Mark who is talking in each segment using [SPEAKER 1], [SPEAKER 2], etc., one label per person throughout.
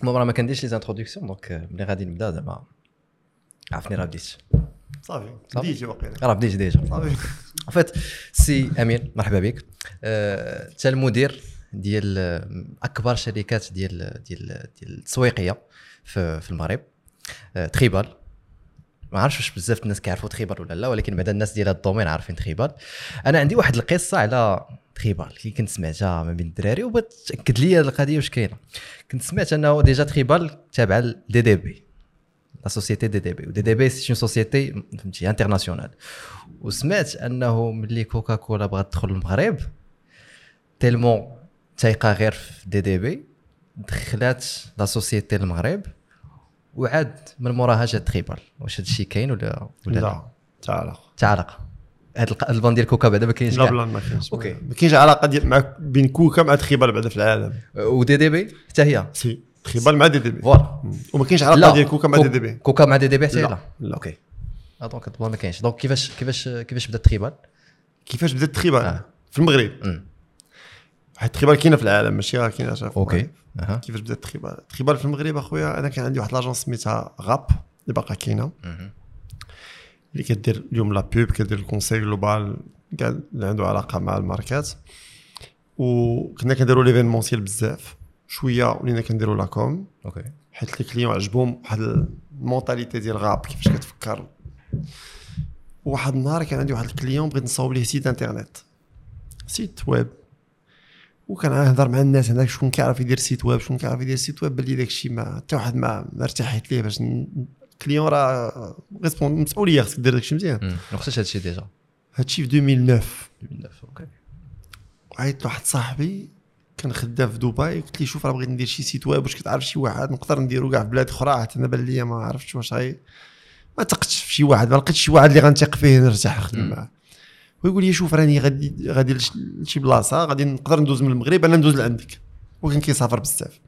[SPEAKER 1] المهم راه ما كنديرش les introductions donc ملي غادي نبدا زعما عرفني راه بديت
[SPEAKER 2] صافي. بديتي واقيلا
[SPEAKER 1] راه بديت déjà
[SPEAKER 2] صافي
[SPEAKER 1] fait سي امين مرحبا بك انت المدير ديال اكبر شركات ديال ديال ديال التسويقيه في في المغرب Tribal ما عرفتش واش بزاف الناس كيعرفوا Tribal ولا لا ولكن بعدا الناس ديال ال domaine عارفين Tribal أنا عندي واحد القصة على Tribal اللي كنت سمعتها ما بين الدراري وبغيت تأكد لي القضية واش كاينة. كنت سمعت أنه déjà Tribal تابعه ل DDB la société DDB و DDB c'est une société فهمتي internationale وسمعت أنه ملي كوكا كولا بغات تدخل المغرب tellement تايقة غير في DDB دخلات la société المغرب وعاد من موراها جات Tribal واش هذا الشيء كاين ولا ولا لا؟
[SPEAKER 2] لا تعال
[SPEAKER 1] الق- ال plan ديال كوكا بعدا ما كاينش
[SPEAKER 2] لا. plan ما كاينش.
[SPEAKER 1] OK.
[SPEAKER 2] ما كاينش علاقة ديال مع بين كوكا مع Tribal بعدا في العالم.
[SPEAKER 1] و DDB؟ حتى هي.
[SPEAKER 2] Si. Tribal مع DDB.
[SPEAKER 1] Voilà.
[SPEAKER 2] وما كاينش علاقة ديال كوكا مع دي دي بي.
[SPEAKER 1] كوكا مع دي دي بي حتى هي
[SPEAKER 2] لا،
[SPEAKER 1] لا. OK. آه، donc ما كاينش. donc كيفاش كيفاش كيفاش بدا Tribal
[SPEAKER 2] كيفاش بدات Tribal؟
[SPEAKER 1] آه.
[SPEAKER 2] في المغرب. واحد Tribal كاينة في العالم ماشي غير كاينة
[SPEAKER 1] OK.
[SPEAKER 2] كيفاش بدات Tribal؟ Tribal في المغرب أخويا أنا كان عندي واحد l'agence سميتها Rapp اللي باقا
[SPEAKER 1] كاينة.
[SPEAKER 2] اللي كدير اليوم la pub كدير ال conseil global كاع اللي عنده علاقة مع ال marque ات. وكنا كنديروا l'événementiel بزاف. شوية ولينا كنديروا la com
[SPEAKER 1] OK.
[SPEAKER 2] حيت les clients عجبهم واحد ال mentalité ديال Rapp كيفاش كتفكر. واحد النهار كان عندي واحد ال client بغيت نصاوب ليه site internet. site web. وكان نهضر مع الناس هناك شكون كيعرف يدير site web شكون كيعرف يدير site web. بان لي داكشي ما حتى واحد ما ارتحيت ليه باش ن- ال client راه responsable مسؤوليه خصك دير داكشي مزيان
[SPEAKER 1] هذا الشيء déjà
[SPEAKER 2] هادشي في 2009
[SPEAKER 1] 2009 OK
[SPEAKER 2] عيطت لواحد صاحبي كان خدام في دبي قلت لي شوف راه بغيت ندير شي site web واش كتعرف شي واحد نقدر نديرو كاع في بلاد أخرى حتى أنا بان ليا ما عرفتش واش غي ما تقتش في شي واحد ما لقيتش شي واحد اللي غنثق فيه نرتاح نخدم. معاه ويقول لي شوف راني غادي غادي لش- لشي بلاصة غادي نقدر ندوز من المغرب أنا ندوز لعندك. وكان كيسافر بزاف.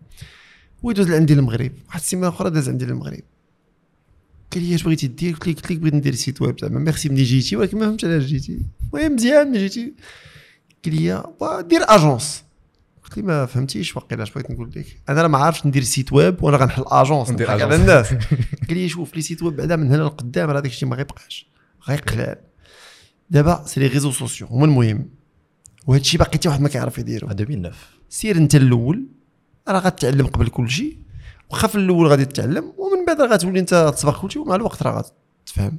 [SPEAKER 2] ويدوز لعندي المغرب. واحد السيمانة أخرى داز عندي المغرب قال لي اش بغيتي دير قلت ليه قلت لك بغيت ندير site web زعما ميرسي ملي جيتي ولكن ما فهمتش علاش جيتي المهم مزيان ملي جيتي قال لي دير agence قلت لي ما فهمتيش واقيلا اش بغيت نقول لك أنا راه ما عارفش ندير site web وأنا غنحل agence
[SPEAKER 1] ندير
[SPEAKER 2] على. الناس قال لي شوف لي site web بعدا من هنا لقدام راه داك الشيء ما غيبقاش غيقلال دابا c'est les réseaux sociaux هما المهم وهذا الشيء باقي حتى واحد ما كيعرف يديرو
[SPEAKER 1] 2009
[SPEAKER 2] سير انت الأول راه غتعلم قبل كل شيء واخا في الأول غادي تتعلم ومن بعد غتولي انت تسبق كل شيء ومع الوقت راه غتفهم.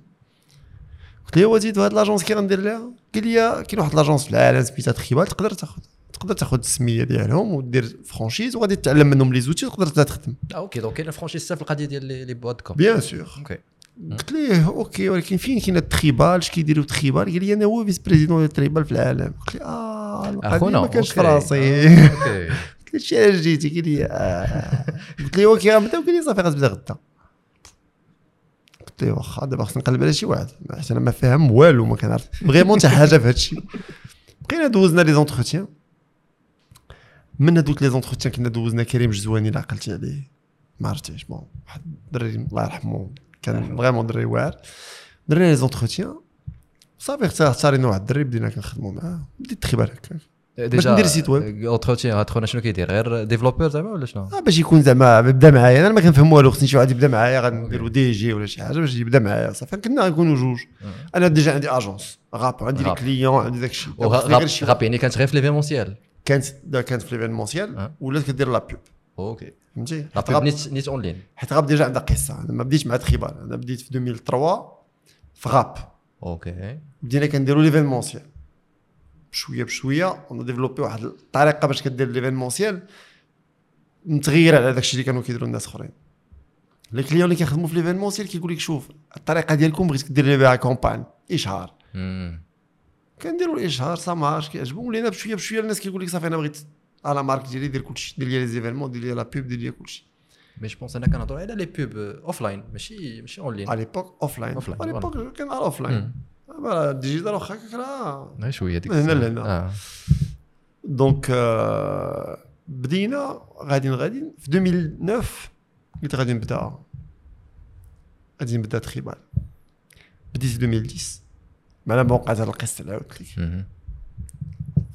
[SPEAKER 2] قلت له وزيد؟ هاد l'agence كي غندير لها قال لي كاين واحد l'agence في العالم سميتها Tribal تقدر تاخذ تقدر تاخذ السمية ديالهم ودير franchise وغادي تتعلم منهم les outils وتقدر تخدم.
[SPEAKER 1] آه OK donc كاين franchise في القضية ديال les boîtes de com.
[SPEAKER 2] Bien sûr
[SPEAKER 1] OK.
[SPEAKER 2] قلت ليه OK ولكن فين كاين ال Tribal اش كيديروا Tribal؟ قال لي أنا هو vice-président ديال ال Tribal في العالم. قلت لي آه
[SPEAKER 1] أخونا
[SPEAKER 2] ما كانش في
[SPEAKER 1] أوكي.
[SPEAKER 2] راسي
[SPEAKER 1] آه، أوكي
[SPEAKER 2] قلت له شي علاش جيتي؟ قال لي آه. قلت له OK غنبدا قال لي صافي غتبدا غدا. قلت له واخا دابا خصني نقلب على شي واحد. حيت أنا ما فاهم والو ما كنعرف. vraiment حتى حاجة في هادشي. بقينا دوزنا les entretiens. من هذوك les entretiens كنا دوزنا كريم جزواني اللي عقلتي عليه. ما عرفتيش bon واحد الدري الله يرحمه كان vraiment دري واعر. درنا les entretiens. صافي اختار اختارينا واحد الدري بدينا كنخدموا معاه. بديت Tribal هكاك.
[SPEAKER 1] déjà
[SPEAKER 2] ندير site web.
[SPEAKER 1] entretien هاد خونا شنو كيدير غير développeur زعما ولا شنو
[SPEAKER 2] آه باش يكون زعما بدا معايا أنا ما كنفهم والو خصني شي واحد يبدا معايا غنديرو دي جي ولا شي حاجة باش يبدا معايا صافي كنا نكونوا جوج أنا déjà عندي agence Rapp عندي
[SPEAKER 1] les.
[SPEAKER 2] clients عندي داك الشيء
[SPEAKER 1] Rapp يعني كانت غير في l'événementiel
[SPEAKER 2] كانت كانت في
[SPEAKER 1] l'événementiel.
[SPEAKER 2] ولات كدير la pub
[SPEAKER 1] OK
[SPEAKER 2] فهمتي
[SPEAKER 1] la
[SPEAKER 2] pub
[SPEAKER 1] نيت نيت en ligne
[SPEAKER 2] حيت Rapp déjà عندها قصه أنا ما بديتش مع Tribal أنا بديت في 2003 في Rapp
[SPEAKER 1] OK
[SPEAKER 2] بدينا كنديرو l'événementiel بشوية بشويه on développe واحد الطريقة باش كدير l'événementiel متغيره على داكشي اللي كانوا كيديروا الناس أخرين. les clients اللي كيخدموا في l'événementiel كيقول لك شوف الطريقة ديالكم بغيتك دير لي بها campagne
[SPEAKER 1] إشهار.
[SPEAKER 2] كنديروا الإشهار ça marche كيعجبهم. ولينا بشوية بشوية الناس كيقول لك صافي أنا بغيت على marque ديالي دير كلشي دير لي les événements دير لي la pub دير لي كلشي.
[SPEAKER 1] mais je pense أنا كنهضروا على les pubs offline ماشي ماشي en ligne
[SPEAKER 2] على l'époque offline
[SPEAKER 1] Offline,
[SPEAKER 2] على l'époque كان offline.
[SPEAKER 1] ال
[SPEAKER 2] digital واخا راه
[SPEAKER 1] شوية ديك
[SPEAKER 2] هنا. لهنا.
[SPEAKER 1] آه
[SPEAKER 2] دونك آه، بدينا غادي غادي في 2009 قلت غادي نبدا غادي نبدا تخيبال بديت في 2010 معنا ما وقعت هاد القصة اللي عاودت لك.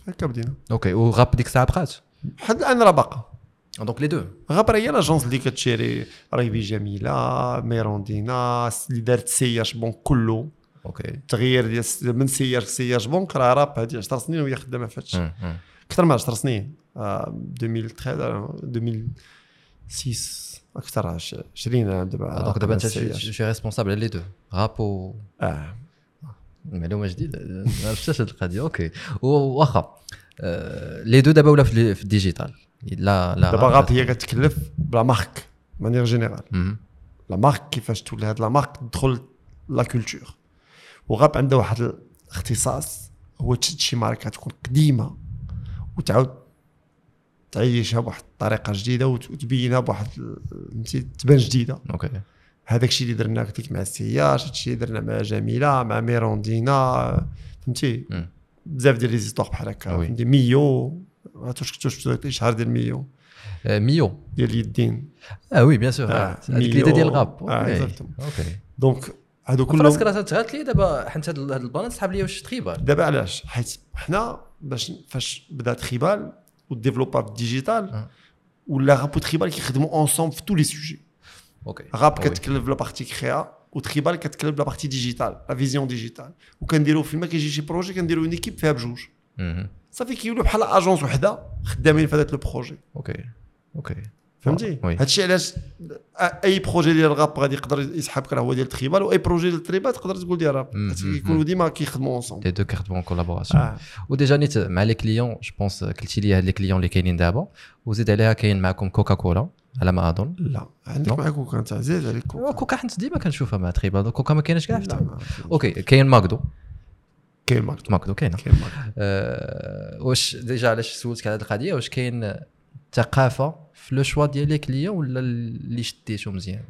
[SPEAKER 2] هكا بدينا
[SPEAKER 1] أوكي وغاب ديك الساعة بقات
[SPEAKER 2] حد الان راه باقا
[SPEAKER 1] دونك لي دو
[SPEAKER 2] غابر هي لاجونس اللي كتشري ريفي جميله ميروندينا اللي دارت سياج بونك كله
[SPEAKER 1] أوكي.
[SPEAKER 2] التغيير ديال من سياج سياج بونك راه راب هذه 10 سنين وهي خدامة في
[SPEAKER 1] مم، مم.
[SPEAKER 2] أكثر من 10 سنين. آه، 2013 2006 أكثر 20 عام دابا
[SPEAKER 1] دونك دابا
[SPEAKER 2] أنت.
[SPEAKER 1] شي ريسبونسابل على لي دو راب و
[SPEAKER 2] آه.
[SPEAKER 1] معلومة جديدة. ما عرفتش هاد القضية. أوكي. وأخا آه، لي دو دابا ولا في الديجيتال؟ لا لا
[SPEAKER 2] دابا غاب هي كتكلف بلا مارك مانيير جينيرال. la marque كيفاش تولي هاد la marque تدخل la culture و Rapp عندها واحد الاختصاص هو تشد شي ماركة تكون قديمة وتعاود تعيشها بواحد الطريقة جديدة وت- وتبينها بواحد تبان جديدة.
[SPEAKER 1] OK.
[SPEAKER 2] هذاك الشيء اللي درنا قلت لك مع السياج هذا الشيء اللي درنا مع جميلة مع Merendina فهمتي. بزاف ديال les histoires بحال هكا. فهمتي؟ Mio. شفتوا الإشهار ديال Mio؟
[SPEAKER 1] آه، Mio.
[SPEAKER 2] ديال اليدين.
[SPEAKER 1] آه oui bien sûr.
[SPEAKER 2] آه،
[SPEAKER 1] هذيك l'idée ديال Rapp
[SPEAKER 2] آه،.
[SPEAKER 1] OK.
[SPEAKER 2] donc هادو كلهم
[SPEAKER 1] راه تغات لي دابا حيت هاد ال plan سحاب لي واش Tribal.
[SPEAKER 2] دابا علاش؟ حيت حنا باش فاش بدا Tribal وديفلوبا في ال digital
[SPEAKER 1] آه.
[SPEAKER 2] ولا Rapp و Tribal كيخدموا ensemble في tous les sujets
[SPEAKER 1] OK.
[SPEAKER 2] Rapp
[SPEAKER 1] oui.
[SPEAKER 2] كتكلف la partie créa و Tribal كتكلف la partie digitale la vision digitale وكنديروا فيما كيجي شي projet كنديروا une équipe فيها بجوج.
[SPEAKER 1] مهم.
[SPEAKER 2] صافي كيولوا بحال agence وحده خدامين في هذاك le projet
[SPEAKER 1] OK. OK.
[SPEAKER 2] فهمتي. هادشي علاش اي projet ديال Rapp غادي يقدر يسحبك راه هو ديال ال Tribal واي projet ديال ال Tribal تقدر تقول ديال Rapp.
[SPEAKER 1] مم.
[SPEAKER 2] كيكونوا ديما كيخدموا ensemble
[SPEAKER 1] les deux كيخدموا collaboration
[SPEAKER 2] آه.
[SPEAKER 1] و déjà نيت مع les clients je pense قلتي لي هاد les clients اللي كاينين دابا وزيد عليها كاين معكم Coca Cola على ما اظن
[SPEAKER 2] لا عندك. معاك كوكا انت عزيز عليك Coca
[SPEAKER 1] Coca حنت ديما كنشوفها مع Tribal Coca ما كاينش كاع OK كاين McDo
[SPEAKER 2] كاين marque
[SPEAKER 1] McDo كاينة
[SPEAKER 2] كاين marque
[SPEAKER 1] أه واش déjà علاش سولتك على هذه القضية واش كاين ثقافه في le choix ديال les clients ولا اللي شديتو مزيان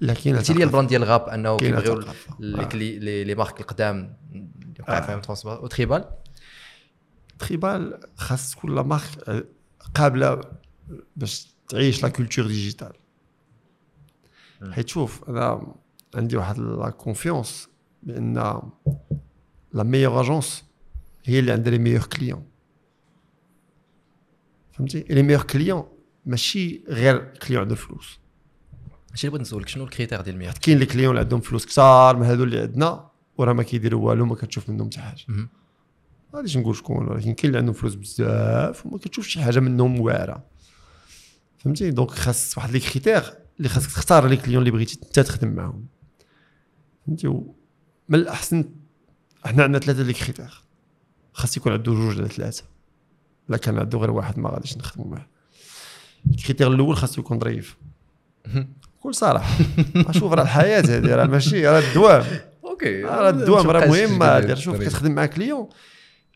[SPEAKER 2] لا كاين
[SPEAKER 1] قلتي لي ال brand ديال Rapp
[SPEAKER 2] أنه
[SPEAKER 1] كيبغيو. les
[SPEAKER 2] آه.
[SPEAKER 1] les les marques القدام يوقع
[SPEAKER 2] آه.
[SPEAKER 1] فيهم transport و
[SPEAKER 2] Tribal Tribal خاص تكون la marque آه، قابلة باش تعيش la culture
[SPEAKER 1] digitale.
[SPEAKER 2] حيت شوف أنا عندي واحد la confiance بأن la meilleure agence هي اللي عندها les meilleurs clients فهمتي؟ les meilleurs clients ماشي غير client عنده الفلوس
[SPEAKER 1] هادشي اللي بغيت نسولك شنو ال critère ديال ال meilleur
[SPEAKER 2] كاين les clients اللي عندهم فلوس كثار من هادو اللي عندنا وراه ما كيديروا والو ما كتشوف منهم حتى
[SPEAKER 1] حاجة.
[SPEAKER 2] ما غاديش نقول شكون ولكن كاين اللي عندهم فلوس بزاف وما كتشوفش شي حاجة منهم واعرة. فهمتي؟ donc خاص واحد les critères اللي خاصك تختار les clients اللي بغيتي انت تخدم معاهم. فهمتي؟ من الأحسن حنا عندنا ثلاثة les critères. خاص يكون عنده جوج ولا ثلاثة. لا كان عنده غير واحد ما غاديش نخدموا معاه ال critère الأول خاصو يكون ظريف. بكل صراحة شوف راه الحياة هذه راه ماشي راه الدوام
[SPEAKER 1] OK
[SPEAKER 2] راه الدوام راه مهمه شوف. كتخدم مع client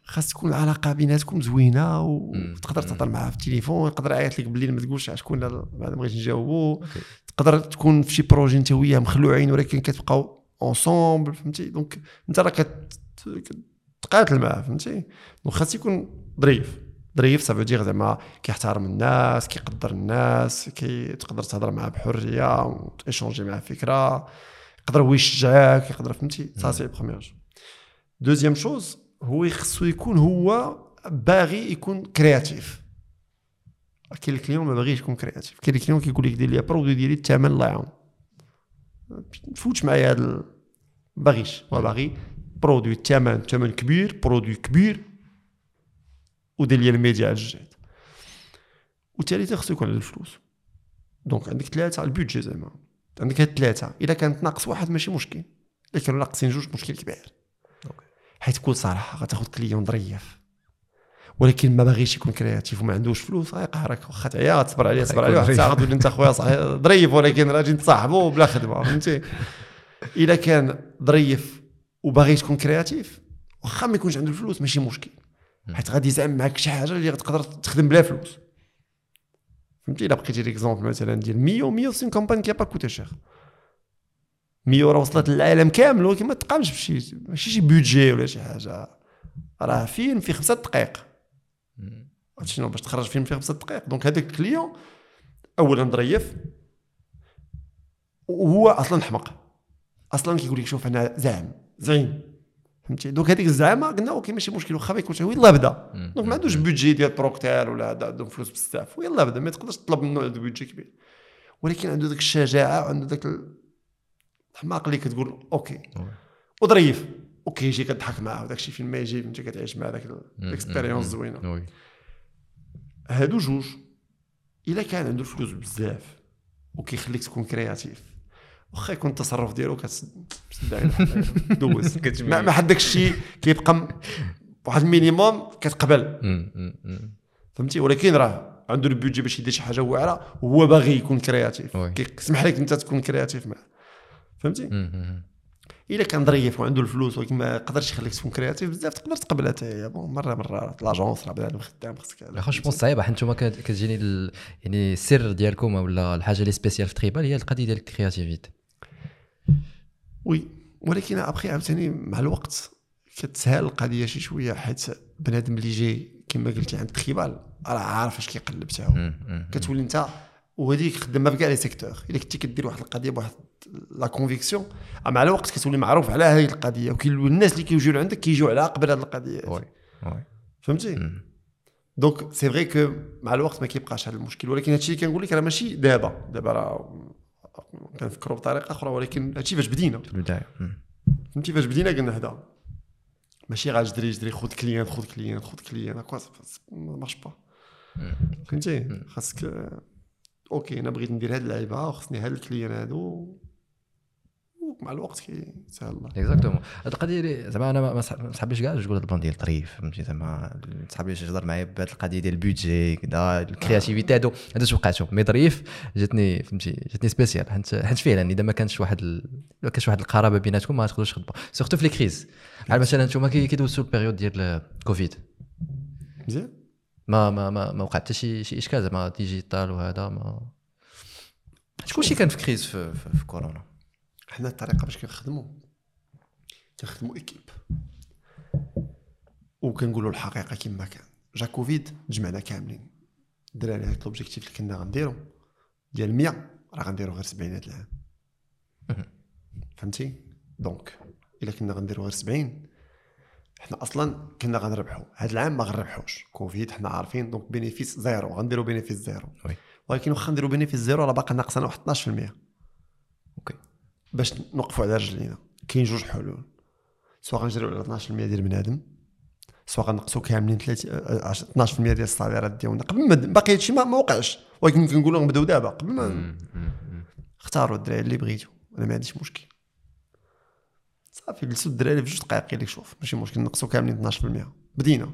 [SPEAKER 2] خاص تكون العلاقة بيناتكم
[SPEAKER 1] زوينة.
[SPEAKER 2] وتقدر. تهضر معاه في التليفون يقدر يعيط لك بالليل ما تقولش شكون ما بغيتش نجاوبو. تقدر تكون في شي projet انت وياه مخلوعين ولكن كتبقاو ensemble فهمتي donc انت راه كت- كتقاتل معاه فهمتي donc خاص يكون ظريف ظريف ça veut dire زعما كيحترم الناس كيقدر الناس كي تقدر تهضر معاه بحرية وتيشونجي معاه فكرة يقدر هو يشجعك يقدر فهمتي؟ ça c'est première deuxième chose هو خصو يكون هو باغي يكون créatif. كاين ال client ما باغيش يكون créatif. كاين ال client كيقول لك دير les produits ديالي الثمن الله يعاون. فوتش معايا ال- باغيش. هو باغي produit الثمن ثمن كبير produit كبير. ودير لي الميديا على الجهد والثالثه خصو يكون عنده الفلوس. donc عندك ثلاثة ال budget زعما. عندك هاد ثلاثة إلا كانت ناقص واحد ماشي مشكل الا كانوا ناقصين جوج مشكل كبير. حيت بكل صراحة غتاخذ client ظريف. ولكن ما باغيش يكون créatif وما عندوش فلوس غيقهرك واخا تعيا تصبر عليه تصبر عليه الساعة غتولي انت خويا صحيح ظريف ولكن راه غي تصاحبو بلا خدمة فهمتي؟ إلا كان ظريف وباغي تكون créatif واخا ما يكونش عنده الفلوس ماشي مشكل. حيت غادي يزعم معاك شي حاجة اللي غتقدر تخدم بلا فلوس. فهمتي؟ إلا بقيتي l'exemple مثلا ديال 100 100 c'est campagne qui pas coûté cher 100 راه وصلت للعالم كامل ولكن ما تقامش بشي ماشي شي budget ولا شي حاجة. راه فيلم في خمسة دقائق. شنو؟ باش تخرج فيلم في خمسة دقائق. donc هذاك ال client اولا ظريف وهو أصلا حمق. أصلا كيقول لك شوف أنا زعم زعيم. فهمتي؟ donc هذيك الزعامه قلنا OK ماشي مشكل واخا ما يكونش يلاه بدا. donc ما عندوش budget ديال بروكتير ولا هذا عندهم فلوس بزاف. ويلا بدا ما تقدرش تطلب منه عنده budget كبير. ولكن عنده ذاك الشجاعة وعنده ذاك ال- الحماق اللي كتقول
[SPEAKER 1] OK.
[SPEAKER 2] وظريف. OK يجي كضحك معاه وداك الشيء فين ما يجي انت كتعيش مع ذاك. ال
[SPEAKER 1] expérience.
[SPEAKER 2] زوينة.
[SPEAKER 1] oui.
[SPEAKER 2] هادو جوج إلا كان عنده الفلوس بزاف وكيخليك تكون créatif واخا يكون التصرف ديالو كتسد دوز
[SPEAKER 1] كتميل.
[SPEAKER 2] ما ما حد داك الشيء كيبقى واحد
[SPEAKER 1] ال minimum كتقبل.
[SPEAKER 2] فهمتي؟ ولكن راه عنده ال budget باش يدير شي حاجة واعرة وهو باغي يكون
[SPEAKER 1] créatif.
[SPEAKER 2] كيسمح لك انت تكون créatif معاه. فهمتي. إلا كان ظريف وعنده الفلوس ولكن ما يقدرش يخليك تكون créatif بزاف تقدر تقبلها حتى هي. bon مرة مرة. l'agence راه بنادم خدام خصك
[SPEAKER 1] لا je pense صعيبه حيت نتوما كت- كتجيني يعني السر ديالكم ولا الحاجة اللي spécial في Tribal هي القضية ديال ال
[SPEAKER 2] créativité oui ولكن أبخي عاوتاني مع الوقت كتسهل القضية شي شوية حيت بنادم اللي جاي كما قلتي عند Tribal راه عارف اش كيقلب
[SPEAKER 1] مم. مم.
[SPEAKER 2] كتولي انت وهذيك خدامة في كاع لي secteur إلا كنتي كدير واحد القضية بواحد la confection مع الوقت كتولي معروف على هذه القضية وكيولوا الناس اللي كيجيو عندك كيجيو على قبل هذه القضية
[SPEAKER 1] oui oui
[SPEAKER 2] فهمتي. donc c'est vrai que مع الوقت ما كيبقاش هذا المشكل ولكن هادشي اللي كنقول لك راه ماشي دابا دابا راه كنفكروا بطريقة أخرى ولكن هادشي فاش بدينا.
[SPEAKER 1] في البداية.
[SPEAKER 2] فهمتي؟ فاش بدينا قلنا هذا ماشي غا جري جري خذ client خذ client خذ client هكا ça marche
[SPEAKER 1] pas.
[SPEAKER 2] فهمتي؟ خاصك OK أنا بغيت ندير هاد اللعيبة وخصني هاد ال clients هادو ومع الوقت كيسهل الله.
[SPEAKER 1] exactement هاد القضية زعما أنا ما- ما صح- ما صحابيش كاع تقول هاد ال plan ديال الطريف فهمتي؟ زعما ما صحابيش يهضر معايا بهاد القضية ديال ال budget كذا ال créativité هادو هادو توقعتهم mais ظريف جاتني فهمتي؟ جاتني spéciale حيت حيت فعلا إذا ما كانش واحد ال... ما كانش واحد القرابة بيناتكم ما تقدروش تخدموا surtout في les crises بحال مثلا نتوما كي كيدوزوا ال période ديال كوفيد
[SPEAKER 2] مزيان.
[SPEAKER 1] ما ما ما, ما وقع حتى شي شي إشكال زعما digital وهذا ما حيت كلشي كان في crise في, في, في كورونا
[SPEAKER 2] حنا الطريقة باش كنخدموا كنخدموا équipe وكنقولوا الحقيقة كما كان. جا كوفيد جمعنا كاملين. الدراري هاد l'objectif اللي كنا غنديرو ديال 100 راه غنديرو غير 70 هاد العام. فهمتي؟ donc إلا كنا غنديرو غير 70 حنا أصلا كنا غنربحوا هاد العام ما غنربحوش. كوفيد حنا عارفين. donc bénéfice zéro. غنديرو bénéfice
[SPEAKER 1] zéro.
[SPEAKER 2] ولكن واخا نديرو bénéfice zéro راه باقي ناقصنا واحد 12%
[SPEAKER 1] OK
[SPEAKER 2] باش نوقفوا على رجلينا كاين جوج حلول. سواء غنجريو على 12% ديال بنادم سواء غنقصوا كاملين 30 آه، 12% ديال ال salaireات ديالنا. قبل ما باقي هادشي ما وقعش. ولكن كنقولوا نبداو دابا قبل ما. اختاروا الدراري اللي بغيتو. أنا ما عنديش مشكل. صافي جلسوا الدراري في جوج دقائق قال لك شوف ماشي مشكل نقصوا كاملين 12% بدينا.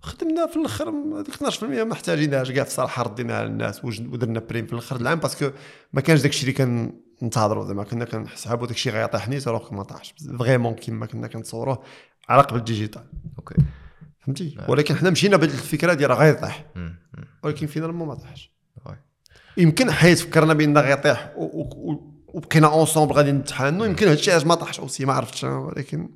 [SPEAKER 2] خدمنا في الأخر هذيك 12% ما محتاجينهاش كاع الصراحه رديناها للناس ودرنا prime في الأخر. العام parce que ما كانش داك الشيء اللي كنتظروا زعما كنا كنحسبوا داك الشيء غيطيح نيت alors ما طاحش vraiment كيما كنا كنتصوروه على قبل ال
[SPEAKER 1] digital. OK.
[SPEAKER 2] فهمتي؟ ولكن حنا مشينا بهذه الفكرة ديال راه غيطيح. ولكن finalement ما طاحش.
[SPEAKER 1] oui.
[SPEAKER 2] يمكن حيت فكرنا بأن غيطيح وبقينا ensemble غادي نتحانوا يمكن هادشي علاش ما طاحش aussi ما عرفتش ولكن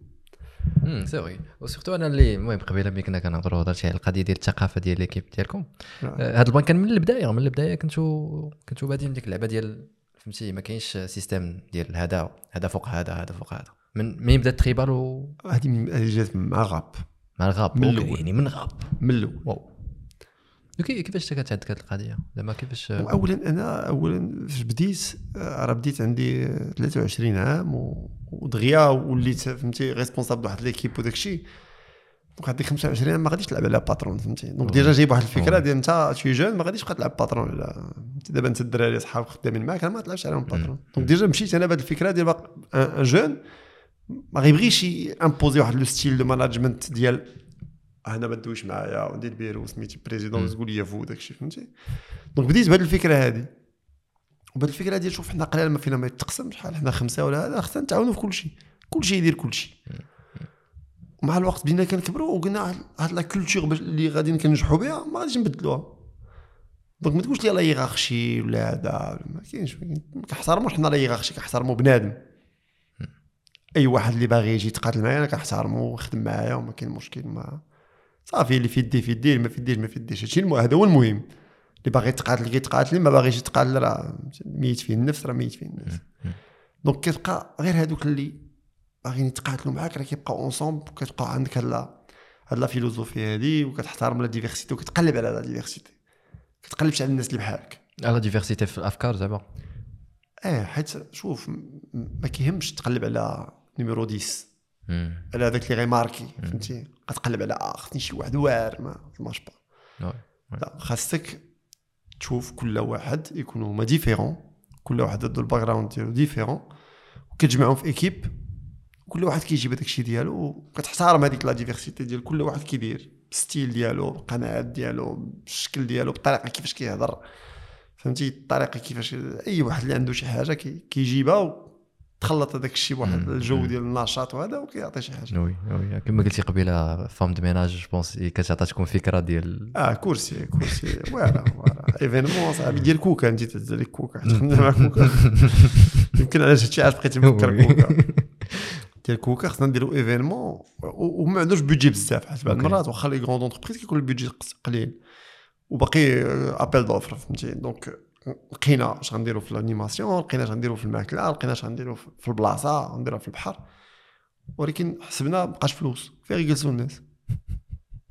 [SPEAKER 1] امم c'est vrai و surtout أنا اللي المهم قبيلة ملي كنا كنهضروا هضرتي على القضية ديال الثقافة ديال l'équipe ديالكم.
[SPEAKER 2] نعم.
[SPEAKER 1] آه، هذا ال plan كان من البداية من البداية كنتو كنتو بادين ديك اللعبة ديال فهمتي ما كاينش système ديال هذا هذا فوق هذا هذا فوق هذا. من من بدا ال tribal و
[SPEAKER 2] هذه من- جات مع غاب
[SPEAKER 1] مع الغاب
[SPEAKER 2] من الأول.
[SPEAKER 1] يعني من غاب
[SPEAKER 2] من الأول.
[SPEAKER 1] wow. كي- كيفاش كانت عندك هذه القضية؟ زعما كيفاش؟
[SPEAKER 2] اولا أنا اولا فاش بديت آه، راه بديت عندي آه، 23 عام ودغيا وليت فهمتي responsable واحد l'équipe وداك الشيء donc هذيك 25 عام ما غاديش تلعب على patron فهمتي؟ donc déjà جايب واحد الفكرة ديال انت tu es jeune ما غاديش تبقى تلعب patron فهمتي؟ دابا انت الدراري صحاب خدامين معاك ما تلعبش عليهم patron donc déjà مشيت أنا بهذه الفكرة ديال باق- un jeune ما غيبغيش imposer واحد le style de management ديال أنا ما تدويش معايا وندير بيرو سميتي président تقول لي vous داكشي فهمتي؟ donc بديت بهذه الفكرة هذه وبهذه الفكرة ديال شوف حنا قلال ما فينا ما يتقسم شحال حنا خمسة ولا هذا خصنا نتعاونوا في كل شيء. كل شيء يدير كل شيء. ومع الوقت بدينا كنكبروا وقلنا هاد la culture اللي غادي كنجحوا بها ما غاديش نبدلوها. donc ما تقولش لي la hiérarchie ولا هذا ما كاينش ما كنحترموش حنا la hiérarchie كنحترموا بنادم. أي واحد اللي باغي يجي يتقاتل معايا أنا كنحترمو ويخدم معايا وما كاين مشكل ما صافي اللي في يديه في اللي ما في يديهش ما في يديهش هادشي هذا هو المهم. اللي باغي يتقاتل كيتقاتل ما باغيش يتقاتل راه ميت فيه النفس راه ميت فيه النفس. donc كتبقى غير هذوك اللي باغيين يتقاتلوا معاك راه كيبقاو اونصومبل كتبقى عندك هاد la هاد la philosophie هادي وكتحترم la diversité وكتقلب على la diversité كتقلبش على الناس اللي بحالك.
[SPEAKER 1] la diversité في الأفكار زعما؟
[SPEAKER 2] آه حيت شوف ما كيهمش تقلب على numéro 10
[SPEAKER 1] مم.
[SPEAKER 2] على هذاك اللي غي marquer فهمتي؟ كتقلب على آه خصني شي واحد واعر ça marche
[SPEAKER 1] pas.
[SPEAKER 2] لا خاصك تشوف كل واحد يكونوا هما différents كل واحد عنده ال background ديالو différent وكتجمعهم في équipe كل واحد كيجيب هذاك الشيء ديالو وكتحترم هذيك la diversité ديال كل واحد كيدير بال style ديالو بالقناعات ديالو بالشكل ديالو بالطريقة كيفاش كيهضر. فهمتي؟ الطريقة كيفاش أي واحد اللي عنده شي حاجة كي- كيجيبها وتخلط هذاك الشيء بواحد. الجو. ديال النشاط وهذا وكيعطي شي حاجة.
[SPEAKER 1] وي وي كما قلتي قبيلة فام دو ميناج جو بونس كتعطيكم فكرة ديال
[SPEAKER 2] آه كرسي كرسي. فوالا فوالا ايفينمون صاحبي. ديال كوكا أنت تهز لك كوكا. مع كوكا. يمكن علاش هادشي علاش بقيت نفكر
[SPEAKER 1] وي.
[SPEAKER 2] كوكا. كوكا خصنا نديرو ايفينمون وما عندوش بودجي بزاف حيت بعض. المرات واخا لي غروند اونتربريز كيكون البودجي قليل وباقي appel d'offres فهمتي donc لقينا اش غنديرو في ال animation لقينا اش غنديرو في الماكله لقينا اش غنديرو في في البلاصه غنديروها في البحر ولكن حسبنا مبقاش فلوس فين غيجلسوا الناس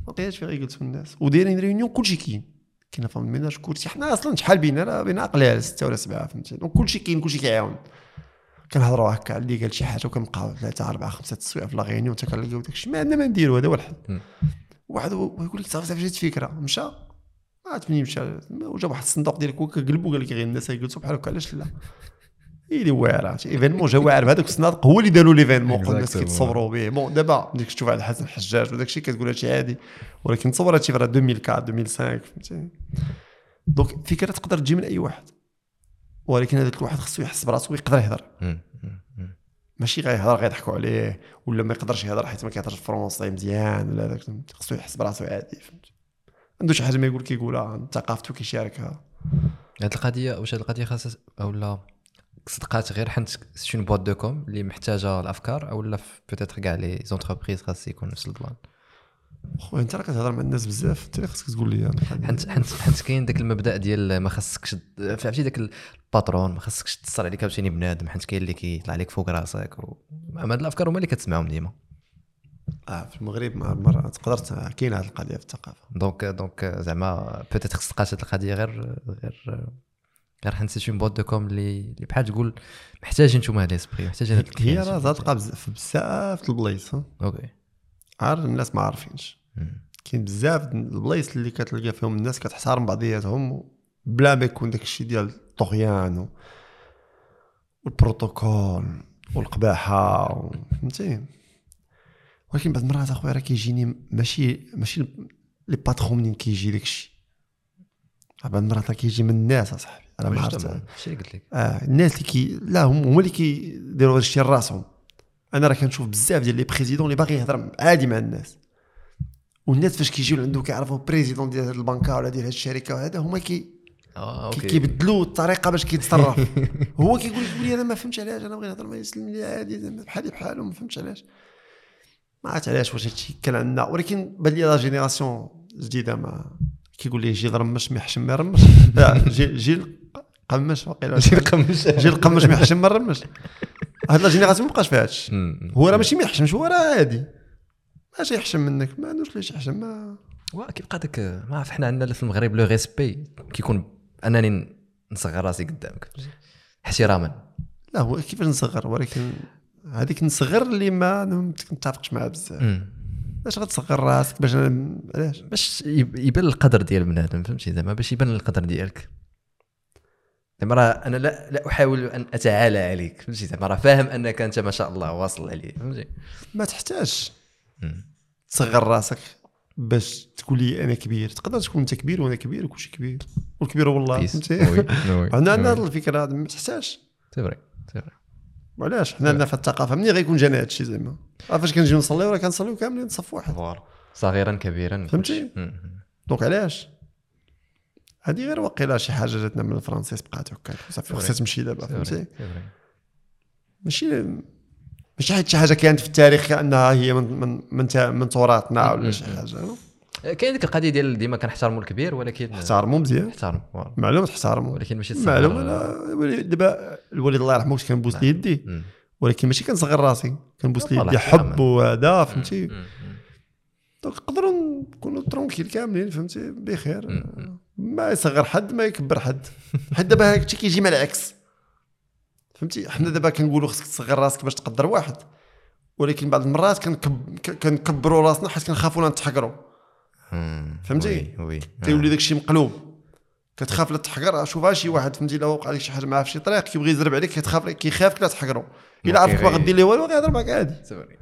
[SPEAKER 2] ما لقيناش فين غيجلسوا الناس ودايرين réunion كلشي كاين كاين femme de ménage كرسي حنا أصلا شحال بينا راه بينا قليل سته ولا سبعه فهمتي donc كلشي كاين كلشي كيعاون كنهضروا هكا اللي قال شي حاجة وكنبقاو ثلاثة أربعة خمسة السوايع في la réunion حتى كنلقاو داكشي ما عندنا ما نديرو هذا هو الحل. واحد يقول لك صافي جات فكرة. مشى. عاد منين مشى. وجا واحد الصندوق ديال كوكا قلبو قال لك غير الناس يجلسوا بحال هكا علاش لا؟ هي اللي واعره عرفتي événement جا واعر بهذاك الصنادق. هو اللي داروا l'événement الناس. كيتصوروا به. bon دابا ملي كتشوف على حسن الحجاج وداك الشيء كتقول هادشي عادي. ولكن تصور هادشي في راه 2004 2005 فهمتي؟ donc فكرة تقدر تجي من أي واحد. ولكن هذاك الواحد خصو يحس براسو ويقدر يهضر. ماشي غيهضر غيضحكوا عليه ولا ما يقدرش يهضر حيت ما كيهضرش français مزيان ولا هذاك خصو يحس براسو عادي فهمتي. عنده شي حاجة ما يقول كيقولها ثقافته كيشاركها.
[SPEAKER 1] هاد القضية واش هاد القضية خاصها أولا صدقات غير حنت une boîte de com اللي محتاجة الأفكار أو لا peut-être كاع les entreprises خاص يكون نفس ال plan
[SPEAKER 2] خويا انت راه كتهضر مع الناس بزاف انت اللي خصك تقول لي
[SPEAKER 1] حنت حنت حنت كاين داك المبدأ ديال ما خاصكش فهمتي داك ال patron ما خاصكش تصر عليك عاوتاني بنادم حيت كاين اللي كيطلع لك فوق راسك و... هاد الأفكار هما اللي كتسمعهم ديما
[SPEAKER 2] آه في المغرب مع المرة تقدر كاين هذه القضية في الثقافة
[SPEAKER 1] donc donc زعما peut-être خص تقاس هاد القضية غير غير غير حنت c'est une boîte de com اللي بحال تقول محتاجين نتوما هاد l'esprit محتاجين هاد
[SPEAKER 2] هي. راه تلقى بزاف البلايص.
[SPEAKER 1] OK
[SPEAKER 2] عار الناس ما عارفينش. كاين بزاف البلايص اللي كتلقى فيهم الناس كتحترم بعضياتهم بلا ما يكون داك الشيء ديال الطغيان والبروتوكول والقباحة فهمتي؟ ولكن بعض المرات أخويا راه كيجيني ماشي ماشي les patrons منين كيجي داك الشيء. بعض المرات راه كيجي من الناس أصاحبي. أنا ما عرفت.
[SPEAKER 1] justement، هادشي اللي قلت لك؟
[SPEAKER 2] آه الناس اللي كي لا هم هما اللي كيديروا هذا الشيء لراسهم. أنا راه كنشوف بزاف ديال les présidents اللي باغي يهضر عادي مع الناس. والناس فاش كيجيو عنده كيعرفوا président ديال هاد البنكة ولا ديال هاد الشركة وهذا هما كي كي-
[SPEAKER 1] أوكي.
[SPEAKER 2] كيبدلوا الطريقة باش كيتصرف. هو كيقول لك أنا ما فهمتش علاش أنا بغيت نهضر معاه يسلم لي عادي بحالي بحالو ما فهمتش علاش. ما عرفت علاش واش هادشي كان عندنا. ولكن بان لي لا جينيراسيون جديده ما كيقول لي جي رمش ما يحشم ما يرمش. لا جي جي قمش وقيلا
[SPEAKER 1] جي القمش.
[SPEAKER 2] جي القمش ما يحشم ما يرمش. هاد لا جينيراسيون ما بقاش فيها هادشي. هو راه ماشي ما يحشمش هو راه عادي ماشي يحشم منك؟ ما عندوش ليش يحشم ما
[SPEAKER 1] وا كيبقى داك ما عرف حنا عندنا في المغرب لو ريسبي كيكون انني نصغر راسي قدامك. احتراما.
[SPEAKER 2] لا هو كيفاش نصغر؟ ولكن هذيك نصغر اللي ما متفقش معاه بزاف. باش غتصغر راسك باش علاش؟
[SPEAKER 1] باش يب- يبان القدر ديال بنادم فهمتي؟ زعما باش يبان القدر ديالك. زعما راه أنا لا لا أحاول أن أتعالى عليك فهمتي؟ زعما راه فاهم أنك أنت ما شاء الله واصل عليه فهمتي؟
[SPEAKER 2] ما تحتاج
[SPEAKER 1] مم.
[SPEAKER 2] تصغر راسك باش تقول لي أنا كبير. تقدر تكون أنت كبير وأنا كبير وكلشي كبير. والكبير هو الله. فهمتي عندنا عندنا. هاد الفكرة هذه ما تحتاج
[SPEAKER 1] c'est vrai c'est vrai
[SPEAKER 2] وعلاش حنا عندنا في الثقافة منين غيكون جانا هادشي زعما؟ عارف فاش كنجيو نصليو؟ راه كنصليو كاملين صف واحد.
[SPEAKER 1] صغيرا كبيرا
[SPEAKER 2] فهمتي؟ donc علاش؟ هذه غير واقيلا شي حاجة جاتنا من الفرنسيس بقات هكاك. صافي. خصها تمشي دابا فهمتي. ماشي ماشي حيت شي حاجة كانت في التاريخ كأنها هي من من من, من تراثنا ولا شي حاجة. non?
[SPEAKER 1] كاين ديك القضية ديال ديما كنحترموا الكبير ولكن
[SPEAKER 2] احترموا مزيان.
[SPEAKER 1] احترم voilà.
[SPEAKER 2] معلوم تحترموا.
[SPEAKER 1] ولكن ماشي
[SPEAKER 2] معلوم أنا دابا الوالد الله يرحمه كنبوس ليه يدي
[SPEAKER 1] مم.
[SPEAKER 2] ولكن ماشي كنصغر راسي. كنبوس ليه
[SPEAKER 1] والله
[SPEAKER 2] يدي حب. وهذا فهمتي. donc نقدروا نكونوا tranquilles كاملين فهمتي؟ بخير. ما يصغر حد ما يكبر حد. حيت دابا هادشي كيجي مع العكس. فهمتي؟ حنا دابا كنقولوا خصك تصغر راسك باش تقدر واحد. ولكن بعض المرات كنكبروا راسنا حيت كنخافوا لا نتحقروا. فهمتي؟
[SPEAKER 1] oui
[SPEAKER 2] تيولي داكشي مقلوب. كتخاف لا تحقر شوف شي واحد فهمتي لا وقع لك شي حاجة معاه في شي طريق كيبغي يزرب عليك كتخاف كيخافك لا تحقرو إلا عرفك ما غدير ليه والو غيهضر معاك عادي.
[SPEAKER 1] c'est vrai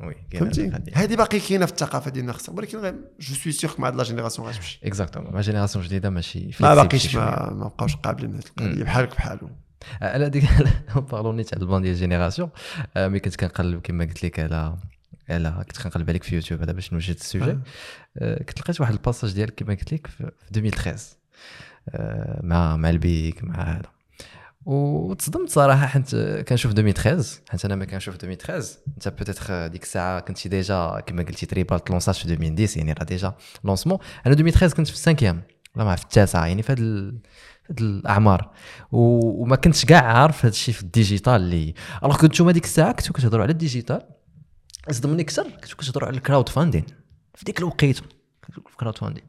[SPEAKER 1] oui
[SPEAKER 2] فهمتي؟ هذه باقي كاينة في الثقافة ديالنا خصها ولكن je suis sûr مع هاد la génération غتمشي.
[SPEAKER 1] اكزاكتومون ما جينيراسيون جديدة ماشي
[SPEAKER 2] ما باقيش. ما, ما بقاوش قابلين لهاد
[SPEAKER 1] القضية.
[SPEAKER 2] بحالك بحالهم
[SPEAKER 1] على ديك بارلون نيت على البان ديال جينيراسيون آه، ملي كنت كنقلب كما قلت لك على على كنت كنقلب عليك في يوتيوب هذا باش نوجد السوجي.
[SPEAKER 2] آه.
[SPEAKER 1] آه، كنت لقيت واحد الباساج ديالك كما قلت لك في في 2013 آه، مع مع البيك مع هذا. وتصدمت صراحة حيت كنشوف 2013 حيت أنا ما كنشوف 2013 أنت بوتيتر ديك الساعة كنتي ديجا كما قلتي تريبال لونساج في 2010 يعني راه ديجا لونسمون أنا 2013 كنت في السانكيام. لا ما في التاسعة يعني في هاد الأعمار. وما كنتش كاع عارف هاد الشيء في الديجيتال اللي ألوغ كنتو نتوما ديك الساعة كنتو كتهضروا على الديجيتال صدمني أكثر كنتو كتهضروا على الكراود فاندين في ديك الوقيته في الكراود فاندين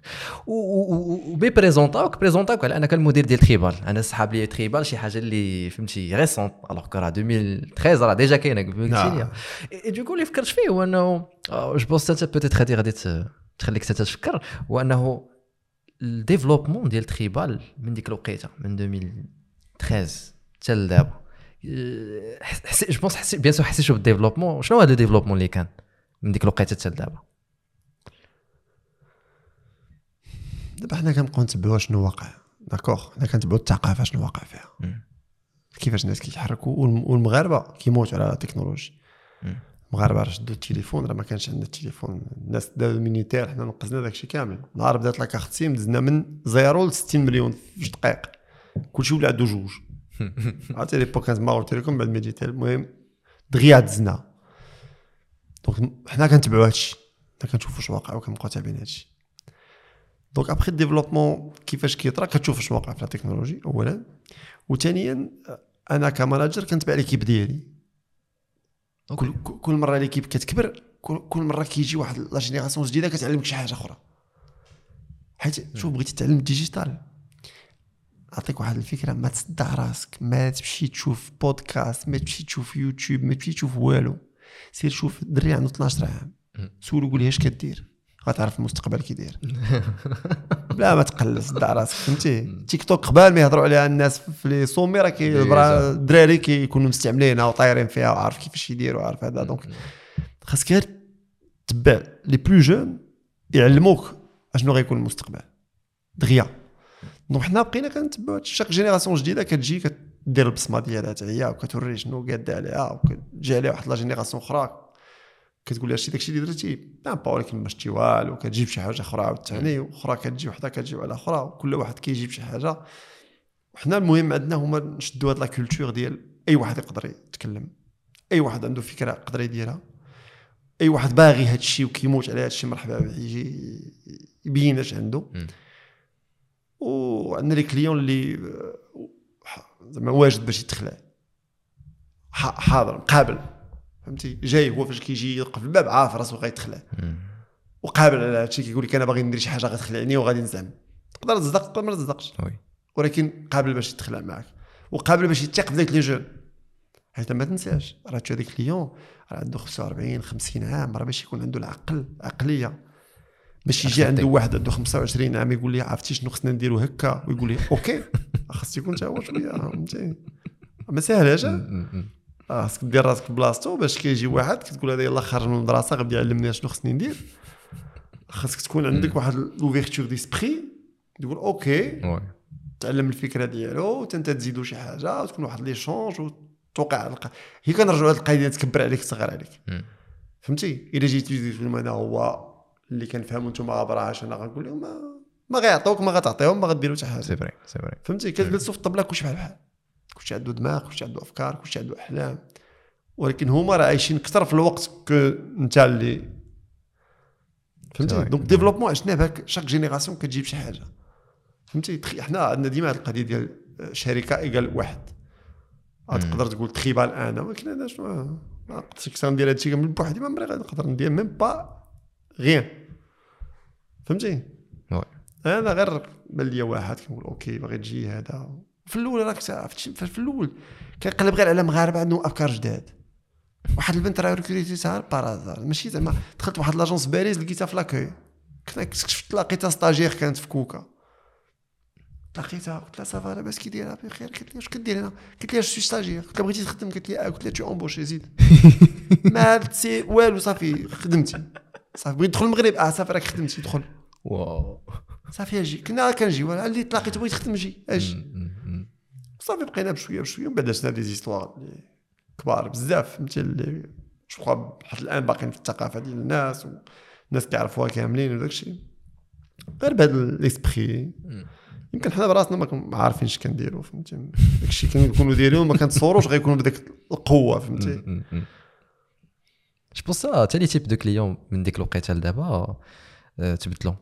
[SPEAKER 1] وبي بريزونطاوك بريزونطاوك على أنك المدير ديال تريبال أنا سحاب لي تريبال شي حاجة اللي فهمتي ريسونت ألوغ كو راه 2013 راه ديجا كاينة لي
[SPEAKER 2] نعم.
[SPEAKER 1] du coup اللي فكرت فيه هو انه je pense انت peut-être هادي غادي تخليك حتى تفكر هو انه ال développement ديال تريبال من ديك الوقيته من 2013 حتى لدابا حس- حسيت je pense حسيت bien sûr حسيت شوف ال développement شنو هذا ال développement اللي كان من ديك الوقيته حتى لدابا
[SPEAKER 2] دابا حنا كنبقاو نتبعوا شنو واقع. d'accord حنا كنتبعوا الثقافة شنو واقع فيها. كيفاش الناس كيتحركوا والم- والمغاربة كيموتوا على التكنولوجي
[SPEAKER 1] مم.
[SPEAKER 2] المغاربه راه شدوا التليفون راه ما كانش عندنا التليفون. الناس داو ال Minitel حنا نقزنا داكشي كامل. نهار بدات la carte SIM دزنا من zéro ل 60 مليون في جوج دقائق. كلشي ولا عنده جوج. عرفتي l'époque كانت Maroc Telecom بعد Méditel المهم دغيا دزنا. donc حنا كنتبعوا هادشي. حنا كنشوفوا واش واقع وكنبقاو تابعين هادشي. donc après ال développement كيفاش كيطرا؟ كتشوف واش واقع في la technologie اولا. وثانيا أنا ك manager كنتبع l'équipe ديالي. كل كل مرة l'équipe كتكبر كل, كل مرة كيجي واحد la génération جديدة كتعلمك شي حاجة أخرى. حيت شوف بغيتي تعلم ال digital نعطيك واحد الفكرة ما تصدع راسك ما تمشي تشوف بودكاست ما تمشي تشوف يوتيوب ما تمشي تشوف والو. سير شوف الدري عنده 12 عام. سولو قول اش كدير؟ غتعرف المستقبل كي داير لا ما تقلص صدع راسك فهمتي؟ تيك توك قبال ما يهضروا عليها الناس في les sommets راه الدراري كيكونوا مستعملينها وطايرين فيها وعارف كيفاش يديروا وعارف هذا. donc خاصك غير تبع les plus jeunes يعلموك أشنو غيكون المستقبل. دغيا. donc حنا بقينا كنتبعوا. chaque génération جديدة كتجي كدير البصمة ديالها حتى هي وكتوري شنو قاده عليها وكتجي عليها واحد la génération أخرى. كتقول لها شتي داكشي اللي درتي با ولكن ما شتي والو كتجيب شي حاجة أخرى عاوتاني وأخرى كتجي وحدة كتجي على أخرى وكل واحد كيجيب شي حاجة. وحنا المهم عندنا هما نشدوا هاد la culture ديال أي واحد يقدر يتكلم أي واحد عنده فكرة يقدر يديرها أي واحد باغي هاد الشيء وكيموت على هاد الشيء مرحبا به يجي يبين اش عنده. وعندنا les clients اللي آه، زعما واجد باش يتخلع حاضر مقابل. فهمتي؟ جاي هو فاش كيجي يوقف الباب عارف راسو غيتخلع. وقابل على هادشي كيقول لك أنا باغي ندير شي حاجة غتخلعني وغادي نزعم. تقدر تصدق؟ تقدر ما تصدقش. ولكن قابل باش يتخلع معك وقابل باش يتيق في ذاك les jeunes حيت ما تنساش. راه تشوف هذاك client راه عنده 45 50 عام راه باش يكون عنده العقل عقلية. باش يجي عنده واحد عنده 25 عام يقول لي عرفتي شنو خصنا نديرو هكا؟ ويقول لي OK. خاص يكون حتى هو شوية فهمتي. ما ساهلاش خاصك دير راسك في بلاصتو باش كيجي واحد كتقول هذا يلاه خارج من المدرسة غادي يعلمني شنو خصني ندير. خاصك تكون عندك واحد l'ouverture d'esprit تقول
[SPEAKER 1] OK
[SPEAKER 2] تعلم الفكرة ديالو حتى أنت تزيدو شي حاجة وتكون واحد l'échange وتوقع على الق... هي كنرجعوا لهاد القضية تكبر عليك تصغر عليك. فهمتي؟ إلا جيت تجي تقول لهم أنا هو اللي كنفهمو نتوما براش أنا غنقول لهم ما غيعطيوك ما غتعطيهم ما غديروا حتى حاجة.
[SPEAKER 1] c'est vrai c'est vrai
[SPEAKER 2] فهمتي؟ كتجلسوا في الطبلة كلشي بحال بحال. كلشي عنده دماغ كلشي عنده أفكار كلشي عنده أحلام. ولكن هما راه عايشين أكثر في الوقت que انت اللي فهمتي. donc développement عشنا بهاك chaque génération كتجيب شي حاجة. فهمتي؟ حنا عندنا ديما هاد القضية ديال شركة égale واحد. تقدر تقول تخيبال أنا ولكن أنا شنو؟ ما قدرتش ندير هادشي كامل بوحدي ما مري غادي نقدر ندير même pas rien فهمتي. أنا غير بان ليا واحد كنقول OK باغي تجي هذا. في الأول راك في الأول كنقلب غير على مغاربة عندهم أفكار جداد. واحد البنت راه ريكروتيتها par hasard ماشي زعما دخلت واحد l'agence باريس لقيتها في l'accueil كنت لقيتها stagiaire كانت في كوكا. لقيتها قلت لها ça va لاباس كي دايره بخير قالت لي واش كدير هنا قلت لها suis stagiaire قلت لها بغيتي تخدم؟ قالت لي آه قلت لها t'es embauchée زيد ما عرفت سي والو صافي خدمتي. صافي بغيت ندخل المغرب. آه صافي راك خدمتي دخل
[SPEAKER 1] واو.
[SPEAKER 2] صافي أجي. كنا كنجي. ولا اللي تلاقيت بغيت تخدم جي
[SPEAKER 1] أجي.
[SPEAKER 2] صافي بقينا بشويه بشويه ومن بعد درنا des histoires اللي كبار بزاف فهمتي اللي جو حتى الآن باقيين في الثقافة ديال الناس والناس كيعرفوها كاملين وداك الشيء. غير بهذا l'esprit
[SPEAKER 1] مم.
[SPEAKER 2] يمكن حنا براسنا ما عارفينش كنديروا فهمتي؟ داك الشيء كنكونوا دايرين ما كنتصوروش غيكونوا بديك القوة فهمتي.
[SPEAKER 1] je pense ça تاني type de clients من ديك الوقيتة لدابا آه، تبدلوا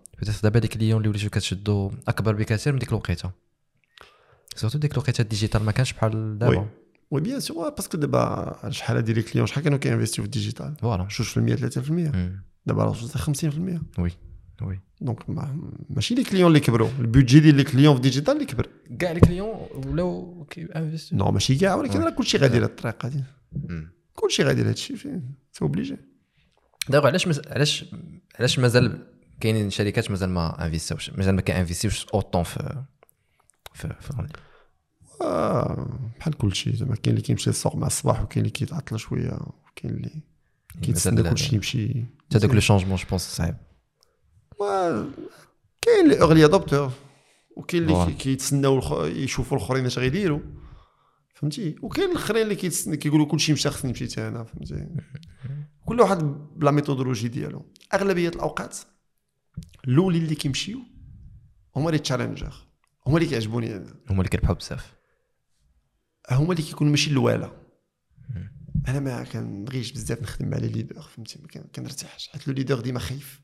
[SPEAKER 1] دابا des clients اللي وليتو كتشدو أكبر بكثير من ديك الوقيتة. surtout ديك الوقيته ال digital ما كانش بحال دابا
[SPEAKER 2] oui bien sûr parce que دابا شحال هادي les clients شحال كانوا كينفيستيو في ال
[SPEAKER 1] digital voilà
[SPEAKER 2] جوج في المية 3%
[SPEAKER 1] مم.
[SPEAKER 2] دابا راه وصلت 50%
[SPEAKER 1] oui oui
[SPEAKER 2] donc ما- ماشي les clients اللي كبروا ال budget ديال les clients في ال digital اللي كبر
[SPEAKER 1] كاع les clients ولاو كينفيستيو
[SPEAKER 2] non ماشي كاع ولكن. راه كلشي غادي لهاد الطريقة هادي. كلشي غادي لهاد الشيء فين c'est obligé
[SPEAKER 1] دابا علاش مز... علاش علاش مازال كاينين شركات مازال ما انفيستيوش مازال ما كانفيستيوش autant في في في
[SPEAKER 2] آه بحال كلشي زعما كاين اللي كيمشي للسوق مع الصباح وكاين اللي كيتعطل شوية وكاين اللي كيتسنى
[SPEAKER 1] مازال-
[SPEAKER 2] كلشي يمشي
[SPEAKER 1] حتى دوك le changement je pense صعيب.
[SPEAKER 2] كاين اللي early adopter وكاين اللي كيتسناو يشوفوا الأخرين اش غيديروا فهمتي؟ وكاين الأخرين اللي كيتسنى كيقولوا كلشي مشى خصني نمشي حتى أنا فهمتي؟ كل واحد ب la méthodologie ديالو. أغلبية الأوقات الأولين اللي كيمشيو هما les challengers هما اللي كيعجبوني. أنا
[SPEAKER 1] هما اللي كيربحوا بزاف.
[SPEAKER 2] هما اللي كيكونوا ماشي voilà أنا ما كنبغيش بزاف نخدم مع les leaders فهمتي؟ ما كن- كنرتاحش. حيت le leader ديما خايف.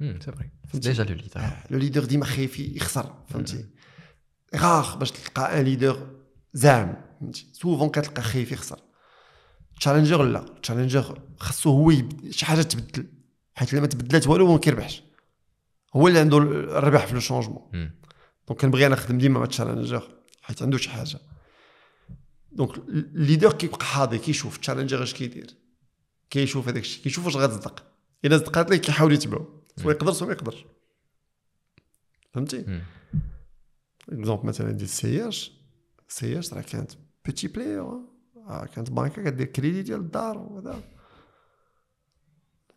[SPEAKER 2] c'est
[SPEAKER 1] vrai؟ déjà le
[SPEAKER 2] leader le leader ديما خايف يخسر فهمتي؟ غاخ باش تلقى un leader زعم فهمتي؟ souvent كتلقى خايف يخسر. challenger لا. challenger خاصو هو. شي حاجة تبدل. حيت إلا ما تبدلات والو ما كيربحش. هو اللي عنده الربح في le changement. donc كنبغي نخدم ديما مع ال challenger حيت عنده شي حاجة. donc ال leader كيبقى حاضر كيشوف ال challenger اش كيدير؟ كيشوف هذاك الشيء كيشوف واش غتصدق. إلا صدقات ليه كيحاول يتبعو سوا يقدر سوا ما يقدرش. فهمتي؟ exemple مثلا ديال السياج السياج راه كانت petit player آه. كانت بانكا كدير كريدي ديال الدار وهذا.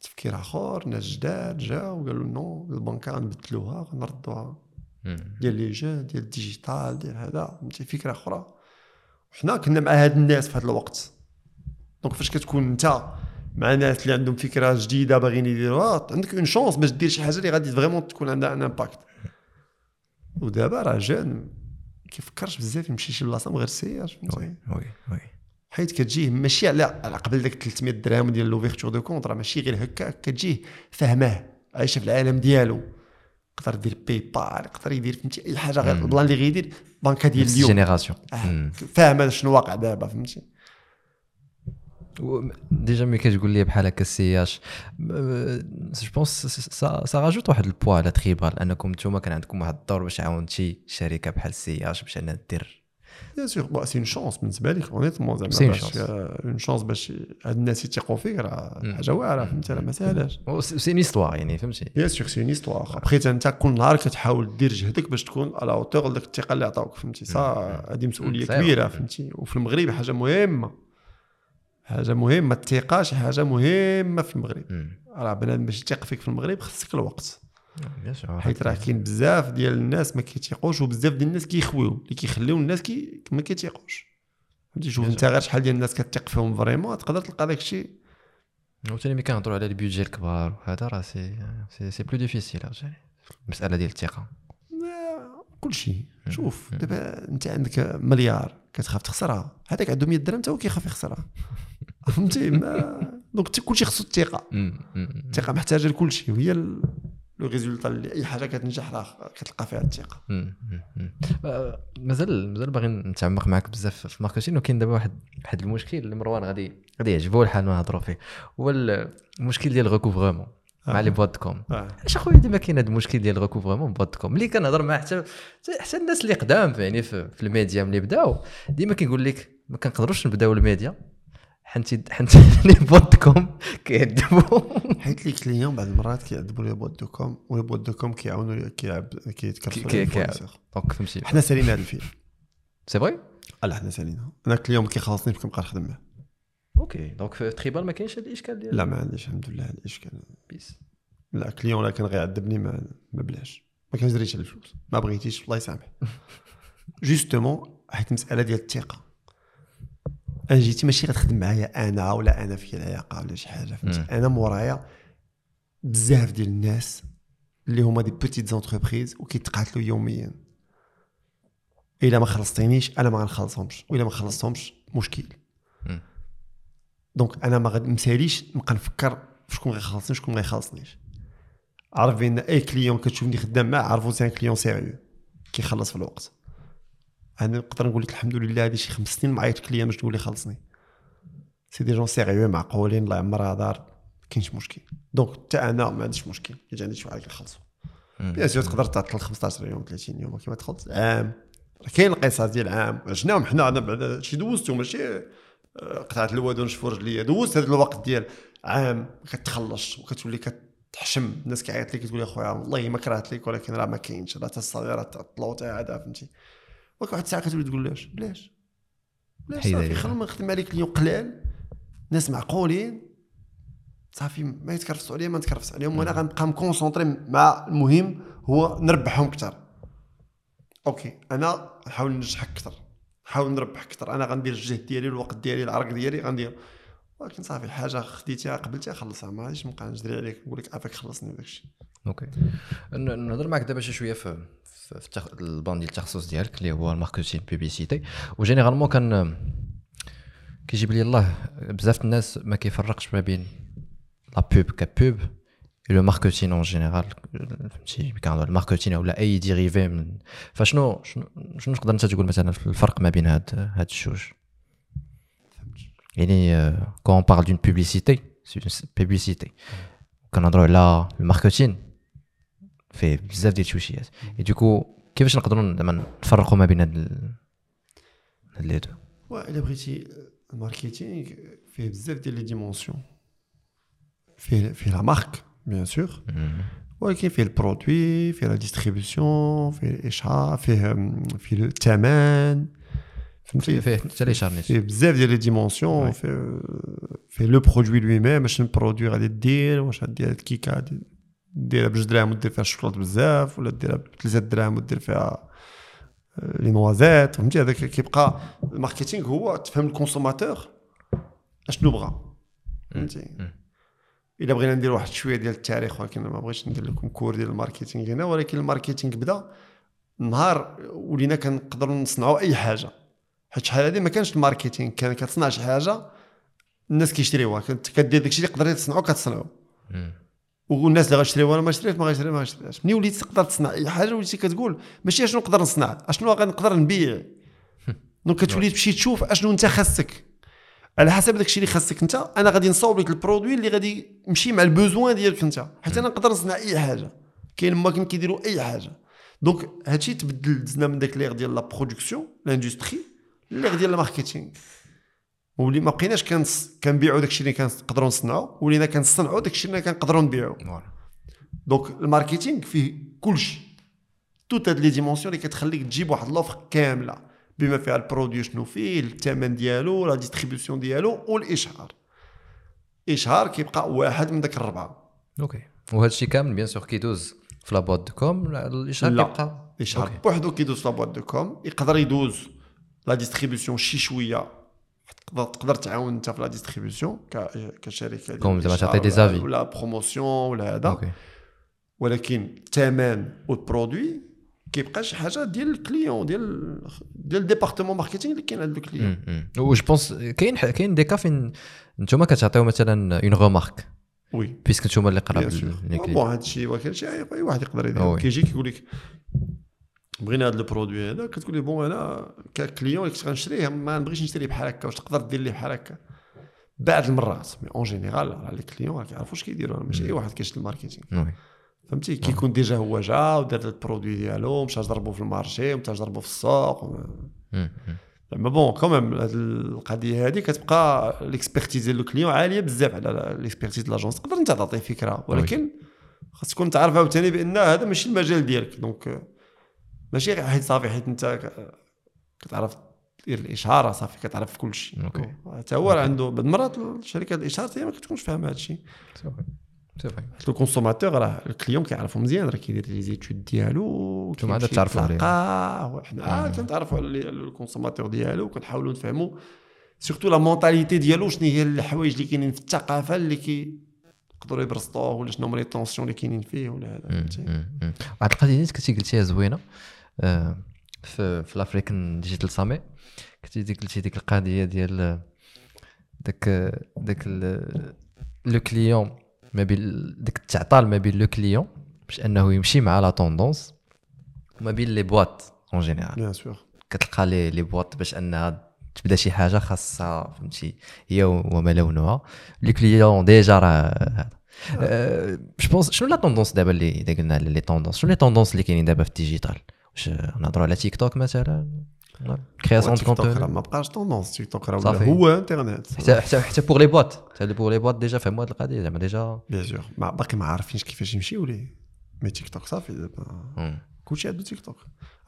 [SPEAKER 2] تفكير آخر ناس جداد جاو قالوا non البنكة غنبدلوها غنردوها. ديال les jeunes ديال ال digital ديال هذا فهمتي؟ فكرة أخرى. وحنا كنا مع هاد الناس في هذا الوقت. donc فاش كتكون انت مع ناس اللي عندهم فكرة جديدة باغيين يديروها عندك une chance باش دير شي حاجة اللي غادي vraiment تكون عندها un impact ودابا راه jeune ما كيفكرش بزاف يمشي شي بلاصة من غير CIH
[SPEAKER 1] oui oui oui.
[SPEAKER 2] حيت كتجيه ماشي على على قبل داك 300 درهم ديال l'ouverture de compte راه ماشي غير هكاك كتجيه فاهماه عايشه في العالم ديالو. يقدر يدير PayPal يقدر يدير فهمتي أي حاجة غير.
[SPEAKER 1] ال
[SPEAKER 2] plan اللي غيدير بانكا ديال اليوم.
[SPEAKER 1] génération
[SPEAKER 2] آه، فاهم شنو واقع دابا فهمتي؟
[SPEAKER 1] déjà ملي كتقول لي بحال هكا CIH je pense ça rajoute واحد البوا على تريبال انكم نتوما كان عندكم واحد الدور باش عاونتي شركة بحال CIH باش أنها دير
[SPEAKER 2] bien sûr bon c'est une chance بالنسبة لك honnêtement زعما
[SPEAKER 1] c'est. une chance
[SPEAKER 2] باش هاد الناس يثيقوا فيك راه. حاجة واعره فهمتي راه ما ساهلاش
[SPEAKER 1] c'est une histoire يعني فهمتي
[SPEAKER 2] bien sûr c'est une histoire après انت كل نهار كتحاول دير جهدك باش تكون à la hauteur ديك الثقه اللي عطاوك فهمتي صا هذه مسؤوليه. كبيره فهمتي وفي المغرب حاجة مهمه حاجة مهمه الثقه شي حاجة مهمه في المغرب. راه بنادم باش يثيق فيك في المغرب خصك الوقت حيت راه كاين بزاف ديال الناس ما كيتيقوش وبزاف ديال الناس كيخويو اللي كيخليو الناس كي ما كيتيقوش. فهمتي؟ شوف انت غير شحال ديال الناس كتثق فيهم vraiment تقدر تلقى داك الشيء
[SPEAKER 1] وثاني ملي كنهضروا على ال budgets الكبار وهذا راه c'est c'est c'est plus difficile المساله ديال الثقة.
[SPEAKER 2] كل شيء شوف. دابا انت عندك مليار كتخاف تخسرها. هذاك عنده 100 درهم حتى هو كيخاف يخسرها. فهمتي؟ mais donc كل شيء خصو
[SPEAKER 1] الثقة.
[SPEAKER 2] الثقة محتاجة لكل شيء وهي. le résultat اللي أي حاجة كتنجح راه كتلقى فيها
[SPEAKER 1] الثقة. آه، مازال مازال باغي نتعمق معك بزاف في ال marketing وكاين دابا واحد واحد المشكل اللي مروان غادي غادي يعجبو الحال ما نهضروا فيه هو المشكل ديال ال recouvrement مع
[SPEAKER 2] آه.
[SPEAKER 1] les boîtes de com
[SPEAKER 2] آه.
[SPEAKER 1] علاش اخويا ديما كاين هذا المشكل ديال ال recouvrement boîtes de com ملي كنهضر مع حتى حتى الناس اللي قدام يعني في, في الميديا ملي بداو ديما كيقول لك ما كنقدروش نبداو الميديا حنت حنت les boîtes de com كيعذبوا
[SPEAKER 2] حيت les clients بعض المرات كيعذبوا les boîtes de com و les boîtes de com كيعاونوا كيعب كيتكرفسوا.
[SPEAKER 1] donc فهمتي.
[SPEAKER 2] حنا سالينا هذا الفيلم.
[SPEAKER 1] c'est vrai
[SPEAKER 2] لا حنا سالينا. أنا client ما كيخلصنيش كنبقى نخدم معاه.
[SPEAKER 1] OK donc في تريبال ما كاينش هذا الإشكال ديال
[SPEAKER 2] لا ما عنديش الحمد لله هذا الإشكال.
[SPEAKER 1] بيس.
[SPEAKER 2] لا client لا كان غيعذبني ما ما بلاش. ما كنجريش على الفلوس. ما بغيتيش الله يسامح justement حيت مسألة ديال الثقة. أنا جيتي ماشي غتخدم معايا أنا ولا أنا في العلاقه ولا شي حاجة فهمتي. أنا مورايا بزاف ديال الناس اللي هما des petites entreprises وكيتقاتلوا يوميا. إلا ما خلصتينيش أنا ما غنخلصهمش وإلا ما خلصتهمش مشكل. donc أنا ما غنمساليش نبقى نفكر شكون غيخلصني وشكون ما يخلصنيش عارف بأن أي client كتشوفني خدام معاه عرفوا c'est un client sérieux كيخلص في الوقت. أنا نقدر نقول لك الحمد لله هذه شي خمس سنين ما عيط client باش تقول لي خلصني c'est des gens sérieux معقولين الله يعمرها دار. ما كاينش مشكل. donc حتى أنا ما عنديش مشكل. إلا عندي شي واحد كيخلصوا bien sûr تقدر تعطل 15 يوم 30 يوم كيما تخلص. عام. راه كاين القصص ديال عام. عشناهم حنا أنا بعد شي دوزتو ماشي آه، قطعت الواد ونشفوا رجليا. دوزت هذا الوقت ديال عام. ما كتخلصش وكتولي كتحشم. الناس كيعيط لك كتقول يا خويا والله ما كرهت لك ولكن راه ما كاينش. راه حتى الصغيره تعطلوا حتى هذا فهمتي. ولكن واحد الساعة كتولي تقول لاش بلاش. بلاش صافي. خلينا نخدم عليك اليوم قلال ناس معقولين؟ صافي ما يتكرفسوا عليا ما نتكرفس عليهم. وأنا غنبقى م concentré مع المهم هو نربحهم أكثر OK أنا نحاول ننجح أكثر نحاول نربح أكثر أنا غندير الجهد ديالي الوقت ديالي العرق ديالي غندير. ولكن صافي حاجة خديتيها قبلتيها خلصها. ما غاديش نبقى نجري عليك نقول لك عافاك خلصني وداك الشيء
[SPEAKER 1] OK نهضر معك دابا شي شوية في في في التخ- البان ديال التخصص ديالك اللي هو ال marketing publicité و généralement كان كيجيب لي الله بزاف الناس ما كيفرقش ما بين la pub ك pub le marketing en général فهمتي؟ كنهضر ال marketing ولا أي dérivé من فشنو شنو شنو تقدر أنت تقول مثلا في الفرق ما بين هاد هاد الجوج؟ يعني كون بارل دون بوبليسيتي بوبليسيتي كنهضروا على الماركتينغ. فيه بزاف ديال الشوشيات اي دوكو كيفاش نقدروا زعما نفرقوا ما بين هاد ال- هاد لي دو؟
[SPEAKER 2] والا بغيتي الماركتينغ فيه بزاف ديال لي ديمونسيون. فيه فيه لا مارك بيان سور. ولكن فيه البرودوي فيه لا ديستريبيسيون فيه الاشعار فيه فيه الثمن
[SPEAKER 1] فيه
[SPEAKER 2] فهمتي؟
[SPEAKER 1] فيه حتى لي شارنيس
[SPEAKER 2] فيه بزاف ديال les dimensions.
[SPEAKER 1] Ouais.
[SPEAKER 2] فيه فيه le produit lui-même اش ال produit غادي دير واش غدير هاد الكيكة غادي ديرها بجوج دراهم ودير فيها الشوكولات بزاف ولا ديرها بثلاثة دراهم ودير فيها آه، les noisettes فهمتي؟ هذاك كيبقى ال marketing هو تفهم ال consommateur اشنو بغى فهمتي. إلا بغينا ندير واحد شوية ديال التاريخ ولكن ما بغيتش ندير لكم cours ديال ال marketing هنا ولكن ال marketing بدا نهار ولينا كنقدروا نصنعوا أي حاجة. حيت شحال هذه ما كانش الـ marketing كان كتصنع شي حاجة الناس كيشريوها كدير داكشي اللي قدرتي تصنعو كتصنعو. والناس اللي غتشريوها ما شريت ما غيشري ما غيشريهاش ملي وليت تقدر تصنع؟ اي حاجة وليتي كتقول ماشي أشنو نقدر نصنع؟ أشنو غنقدر نبيع؟ donc كتولي تمشي تشوف أشنو أنت خاصك. على حسب داكشي اللي خاصك أنت أنا غادي نصاوب لك ال produit اللي غادي يمشي مع ال besoin ديالك أنت. حيت أنا نقدر نصنع أي حاجة. كاين ماكين كيديروا أي حاجة. donc هادشي تبدل دزنا من داك l'ère ديال la production l'industrie l'ère ديال ال marketing ولي ما بقيناش كنبيعوا داكشي اللي كنقدروا نصنعوا ولينا كنصنعوا داكشي اللي كنقدروا نبيعوا donc ال marketing فيه كلشي toutes هاد les dimensions اللي كتخليك تجيب واحد l'offre كاملة. بما فيها ال produit شنو فيه الثمن ديالو la distribution ديالو والإشهار. إشهار كيبقى واحد من داك الربعة.
[SPEAKER 1] OK وهذا الشيء كامل bien sûr كيدوز في la boîte de com الإشهار
[SPEAKER 2] لا.
[SPEAKER 1] كيبقى.
[SPEAKER 2] الاشهار. بوحدو كيدوز في la boîte de com يقدر يدوز. la distribution شي شوية. تقدر تعاون انت في la distribution كشركة
[SPEAKER 1] com زعما تعطي des
[SPEAKER 2] ولا-
[SPEAKER 1] زافي.
[SPEAKER 2] و la promotion ولا هذا.
[SPEAKER 1] OK.
[SPEAKER 2] ولكن الثمن وال produit كيبقى شي حاجة ديال ال client ديال ديال ال département marketing اللي كاين عند ال client
[SPEAKER 1] و je pense كاين كاين des cas فين نتوما كتعطيو مثلا une remarque
[SPEAKER 2] oui.
[SPEAKER 1] puisque نتوما اللي قراب.
[SPEAKER 2] bon هذا الشيء ولكن شي واحد يقدر يدير.
[SPEAKER 1] oui.
[SPEAKER 2] كيجي كيقول لك بغينا هذا ال produit هذا كتقول لي bon أنا ك client اللي كنت غنشريه ما نبغيش نشري بحال هكا واش تقدر دير لي بحال هكا؟ بعض المرات mais en général راه les clients راه كيعرفوا اش كيديروا ماشي أي واحد كيشري الـ
[SPEAKER 1] marketing.
[SPEAKER 2] فهمتي؟ كيكون déjà هو جا ودار ال produit ديالو مشى جربو في ال marché مشى جربو في السوق.
[SPEAKER 1] مم.
[SPEAKER 2] زعما bon quand même هاد القضية هذه كتبقى l'expertise ديال ال client عالية بزاف على l'expertise ديال l'agence تقدر أنت تعطي فكرة ولكن خاص تكون تعرف عاوتاني بأن هذا ماشي المجال ديالك. donc ماشي غير حيت صافي حيت انت كتعرف دير الاشهار صافي كتعرف كل شيء
[SPEAKER 1] OK.
[SPEAKER 2] حتى هو عنده بعض المرات شركات الاشهار هي ما كتكونش فاهمة هذا الشيء
[SPEAKER 1] c'est vrai vrai
[SPEAKER 2] حيت ال consommateur راه ال client كيعرفو مزيان راه كيدير les études ديالو
[SPEAKER 1] نتوما عاد تعرفوا عليه.
[SPEAKER 2] يتلاقى حنا آه كنتعرفوا على ال- ال consommateur ديالو وكنحاولوا نفهموا surtout la mentalité ديالو شنو هي الحوايج اللي كاينين في الثقافة اللي كي يقدروا يبرزطوه ولا شنو هما les tensions اللي كاينين فيه ولا هذا. فهمتي.
[SPEAKER 1] واحد القضية اللي كنتي قلتيها زوينة في في ال African Digital Summit كنتي ديك قلتي ديك القضية ديال داك داك le client ما بين داك التعطال ما بين le client باش أنه يمشي مع la tendance وما بين les boîtes en général
[SPEAKER 2] bien sûr
[SPEAKER 1] كتلقى les les boîtes باش أنها تبدا شي حاجة خاصها فهمتي هي وما لونها. les clients déjà راه هذا. je pense شنو la tendance دابا اللي اذا قلنا les tendances شنو les tendances اللي كاينين دابا في ال digital؟ نهضروا على تيك توك مثلا création de
[SPEAKER 2] تيك
[SPEAKER 1] contenu
[SPEAKER 2] ما بقاش tendance تيك توك راه هو انترنت
[SPEAKER 1] حتى حتى حتى pour les boîtes حتى pour les boîtes déjà فهموا هذه القضية زعما déjà
[SPEAKER 2] bien sûr ما باقي ما عارفينش كيفاش يمشيو ليه mais تيك توك صافي دابا. كلشي عنده تيك توك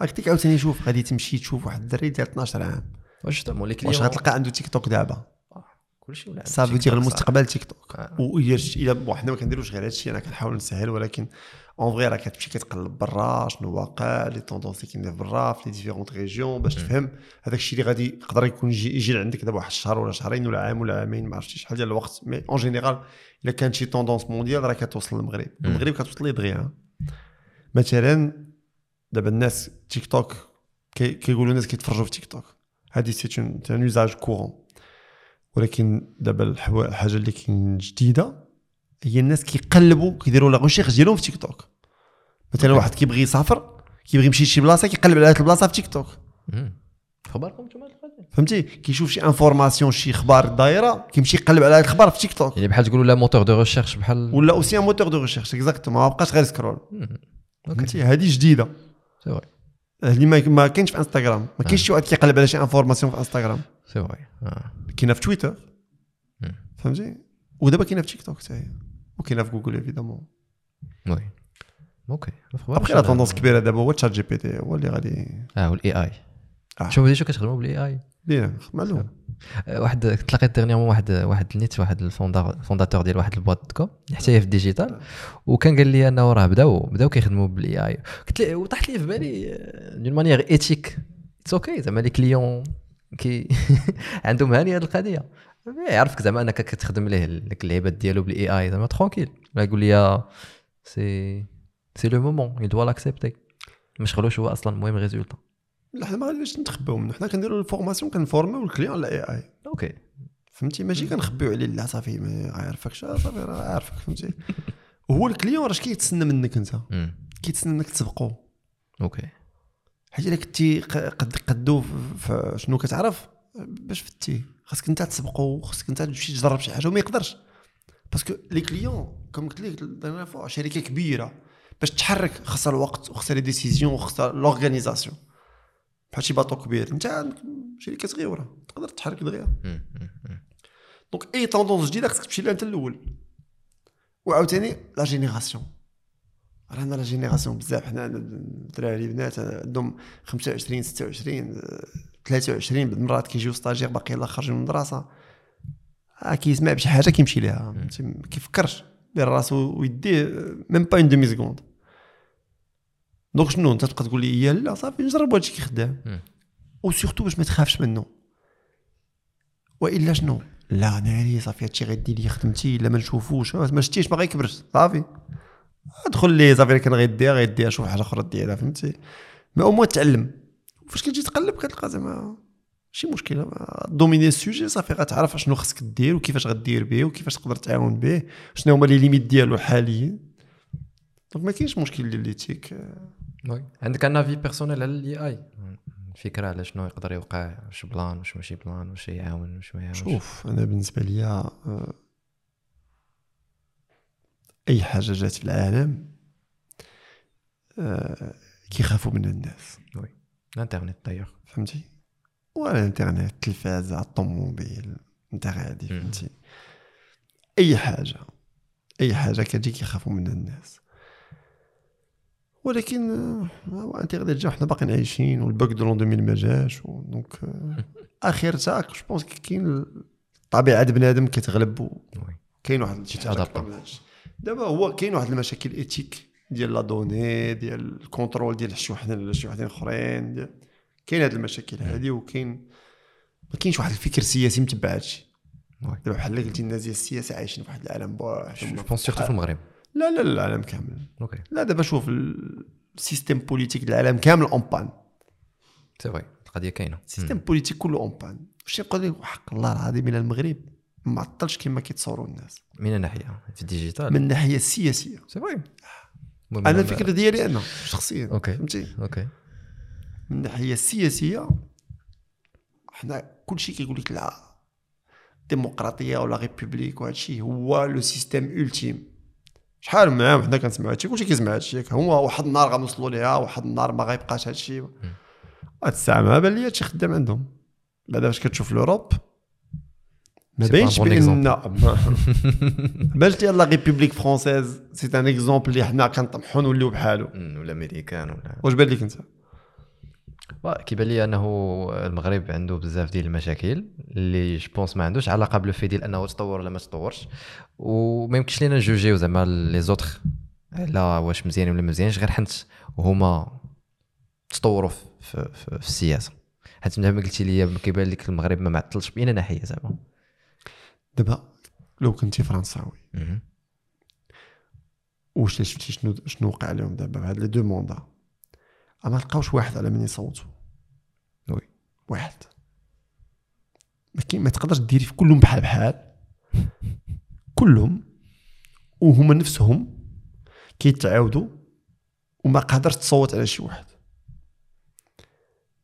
[SPEAKER 2] هاك ديك عاوتاني شوف غادي تمشي تشوف واحد الدري ديال 12 عام
[SPEAKER 1] واش زعما لي
[SPEAKER 2] واش غتلقى عنده تيك توك دابا
[SPEAKER 1] كلشي ولا
[SPEAKER 2] صافي المستقبل تيك توك شت- الا حنا ما كنديروش غير هادشي أنا كنحاول نسهل ولكن en vrai راه كتمشي كتقلب برا شنو واقع les tendances اللي كاينين برا في les différentes régions باش تفهم هذاك الشيء اللي غادي يقدر يكون يجي, يجي لعندك دابا واحد الشهر ولا شهرين ولا عام ولا عامين ما عرفتش شحال ديال الوقت mais en général الا كانت شي tendance mondiale راه كتوصل للمغرب المغرب كتوصل ليه دغيا مثلا دابا الناس تيك توك كي- كيقولوا الناس كيتفرجوا في تيك توك هذه c'est un usage courant ولكن دابا الحاجة اللي كاين جديده هي الناس كيقلبوا كيديروا la recherche ديالهم في تيك توك مثلا واحد كيبغي يسافر كيبغي يمشي لشي بلاصة كيقلب على هذه البلاصة في تيك توك.
[SPEAKER 1] خبركم القضية
[SPEAKER 2] فهمتي؟ كيشوف شي information شي أخبار دايرة كيمشي يقلب على هذا الخبر في تيك توك
[SPEAKER 1] يعني بحال تقولوا le moteur de recherche بحال
[SPEAKER 2] voilà aussi un moteur de recherche exactement ما بقاش غير
[SPEAKER 1] scroll
[SPEAKER 2] فهمتي؟ هذه جديدة.
[SPEAKER 1] c'est vrai
[SPEAKER 2] اللي ما ما كاينش في انستغرام ما كاينش شي واحد كيقلب على شي information في انستغرام
[SPEAKER 1] c'est vrai آه.
[SPEAKER 2] كاينة في تويتر. فهمتي؟ ودابا كاينة في تيك توك حتى هي. وكاينه في جوجل évidemment
[SPEAKER 1] oui OK
[SPEAKER 2] après la tendance كبيره دابا هو ChatGPT هو اللي غادي
[SPEAKER 1] آه وال
[SPEAKER 2] AI.
[SPEAKER 1] شوف شو كتخدموا بال AI
[SPEAKER 2] بينا معلوم
[SPEAKER 1] واحد تلاقيت dernièrement واحد واحد النيت واحد ال fondateur ديال واحد ال boîte com حتى هي في ال digital وكان قال لي أنه راه بداو بداو كيخدموا بالاي اي قلت لي وطاحت لي في بالي دون مانيير ايتيك اتس أوكي زعما لي كليون كي عندهم هاني هذه القضية. يعرفك زعما أنك كتخدم ليه ديك اللعيبات ديالو بالاي اي زعما ترونكيل يقول لي سي سي لو مومون يل دوا لاكسبتي ما شغلوش هو أصلا المهم ريزولتا
[SPEAKER 2] لا حنا ما غاديش نتخباو منه حنا كنديروا الفورماسيون كنفورميو الكليون على اي اي
[SPEAKER 1] أوكي.
[SPEAKER 2] فهمتي؟ ماشي كنخبيو عليه لا صافي ما عارفكش. آه صافي راه عارفك فهمتي؟ وهو ال client راه كيتسنى منك
[SPEAKER 1] أنت.
[SPEAKER 2] كيتسنى انك تسبقو.
[SPEAKER 1] OK.
[SPEAKER 2] حيت إلا كنتي قد قدو شنو كتعرف؟ باش فتي. خاصك انت تسبقو خاصك انت تمشي تجرب شي حاجة وما يقدرش. parce que les clients comme قلت لك شركه كبيره باش تحرك خاصها الوقت وخاصها les décisions وخاصها l'organisation بحال شي bateau كبير انت عندك شركه صغيره تقدر تحرك دغيا. donc أي tendance جديده خاصك تمشي لها انت الأول وعاوتاني la génération رانا la génération بزاف حنا الدراري البنات عندهم 25 26 آه، 23 بالمرات كيجيو stagiaires باقي يلاه خارجين من المدرسة. آه كيسمع بشي حاجة كيمشي ليها؟ ما كيفكرش. دير راسو ويديه même pas une demi-seconde donc شنو؟ انت تبقى تقول لي يا لا صافي نجرب هادشي كيخدام
[SPEAKER 1] مم.
[SPEAKER 2] و surtout باش ما تخافش منه. وإلا شنو؟ لا ناري صافي هادشي غيدي لي خدمتي إلا ما نشوفوش. آه، ما شتيش ما غيكبرش. صافي. ادخل ليه صافي كان غيديها غيديها شوف حاجة أخرى ديالها فهمتي؟ Au moins تعلم. فاش كتجي تقلب كتلقى زعما ماشي مشكلة dominer ال sujet صافي غتعرف شنو خصك دير وكيفاش غدير به وكيفاش تقدر تعاون به شنو هما les limites ديالو حاليا. donc ما كاينش مشكل ديال l'éthique.
[SPEAKER 1] Oui. عندك un avis personnel على ال AI فكرة على شنو يقدر يوقع واش plan واش ماشي plan واش يعاون واش ما يعاونش.
[SPEAKER 2] شوف أنا بالنسبة ليا آه، أي حاجة جات في العالم آه، كيخافوا منها الناس.
[SPEAKER 1] وي. الانترنت دايوغ
[SPEAKER 2] فهمتي ولا الانترنت التلفاز الطوموبيل انت غادي. فهمتي اي حاجة اي حاجة كتجي كيخافوا منها الناس ولكن هو انترنت جا وحنا باقيين عايشين وال bug de l'an 2000 ما جاش donc آه، اخرتها je pense كاين الطبيعه د بنادم كتغلب كاين واحد شي حاجة. دابا هو كاين واحد المشاكل éthique ديال la donnée ديال ال contrôle ديال شي على شي وحدين أخرين كاين هاد المشاكل هادي وكاين ما كاينش واحد الفكر سياسي متبع هادشي. دابا بحال اللي قلتي الناس ديال السياسة عايشين في واحد العالم
[SPEAKER 1] je
[SPEAKER 2] بوحدهم
[SPEAKER 1] pense surtout في المغرب.
[SPEAKER 2] لا لا لا العالم كامل.
[SPEAKER 1] OK
[SPEAKER 2] لا دابا شوف ال- ال système politique ديال العالم كامل en panne
[SPEAKER 1] c'est vrai القضية كاينة.
[SPEAKER 2] ال système politique كله en panne واش نقول لك حق الله العظيم إلى المغرب ما عطلش كما كيتصوروا الناس.
[SPEAKER 1] من الناحية في ال digital.
[SPEAKER 2] من الناحيه السياسيه
[SPEAKER 1] c'est vrai
[SPEAKER 2] أنا الفكرة ديالي أنا شخصيا
[SPEAKER 1] OK
[SPEAKER 2] فهمتي؟
[SPEAKER 1] OK.
[SPEAKER 2] من الناحيه السياسيه حنا كلشي كيقول لك la démocratie و la république وهذا الشيء هو le système ultime شحال من عام حنا كنسمعوا هادشي؟ كلشي كيسمع هادشي. هو واحد النهار غنوصلوا ليها واحد النهار ما غيبقاش هادشي. هاد الساعة ما بان لي هادشي خدام عندهم. بعدا فاش كتشوف l'Europe ما باينش بان باش ديال لا ريبوبليك فرونسيز سي ان اكزومبل اللي حنا كنطمحوا نوليو بحالو
[SPEAKER 1] ولا امريكان ولا
[SPEAKER 2] واش بان لك انت
[SPEAKER 1] با- كيبان لي انه المغرب عنده بزاف ديال المشاكل اللي جو بونس ما عندوش علاقة بالفي ديال أنه تطور ولا ما تطورش. وما يمكنش لينا نجوجيو زعما لي زوتر على واش مزيان ولا مزيانش غير حنت هما تطوروا في, في, في, السياسة. حيت ما قلتي لي كيبان لك المغرب ما معطلش باين ناحية زعما.
[SPEAKER 2] دابا لو كنتي فرنساوي. واش شفتي شنو شنو وقع لهم دابا بهاد لي دو موندا؟ ما لقاوش واحد على من يصوتوا
[SPEAKER 1] وي.
[SPEAKER 2] واحد. ما ما تقدرش ديري في كلهم بحال بحال. كلهم وهما نفسهم كيتعاودوا وما قادرش تصوت على شي واحد.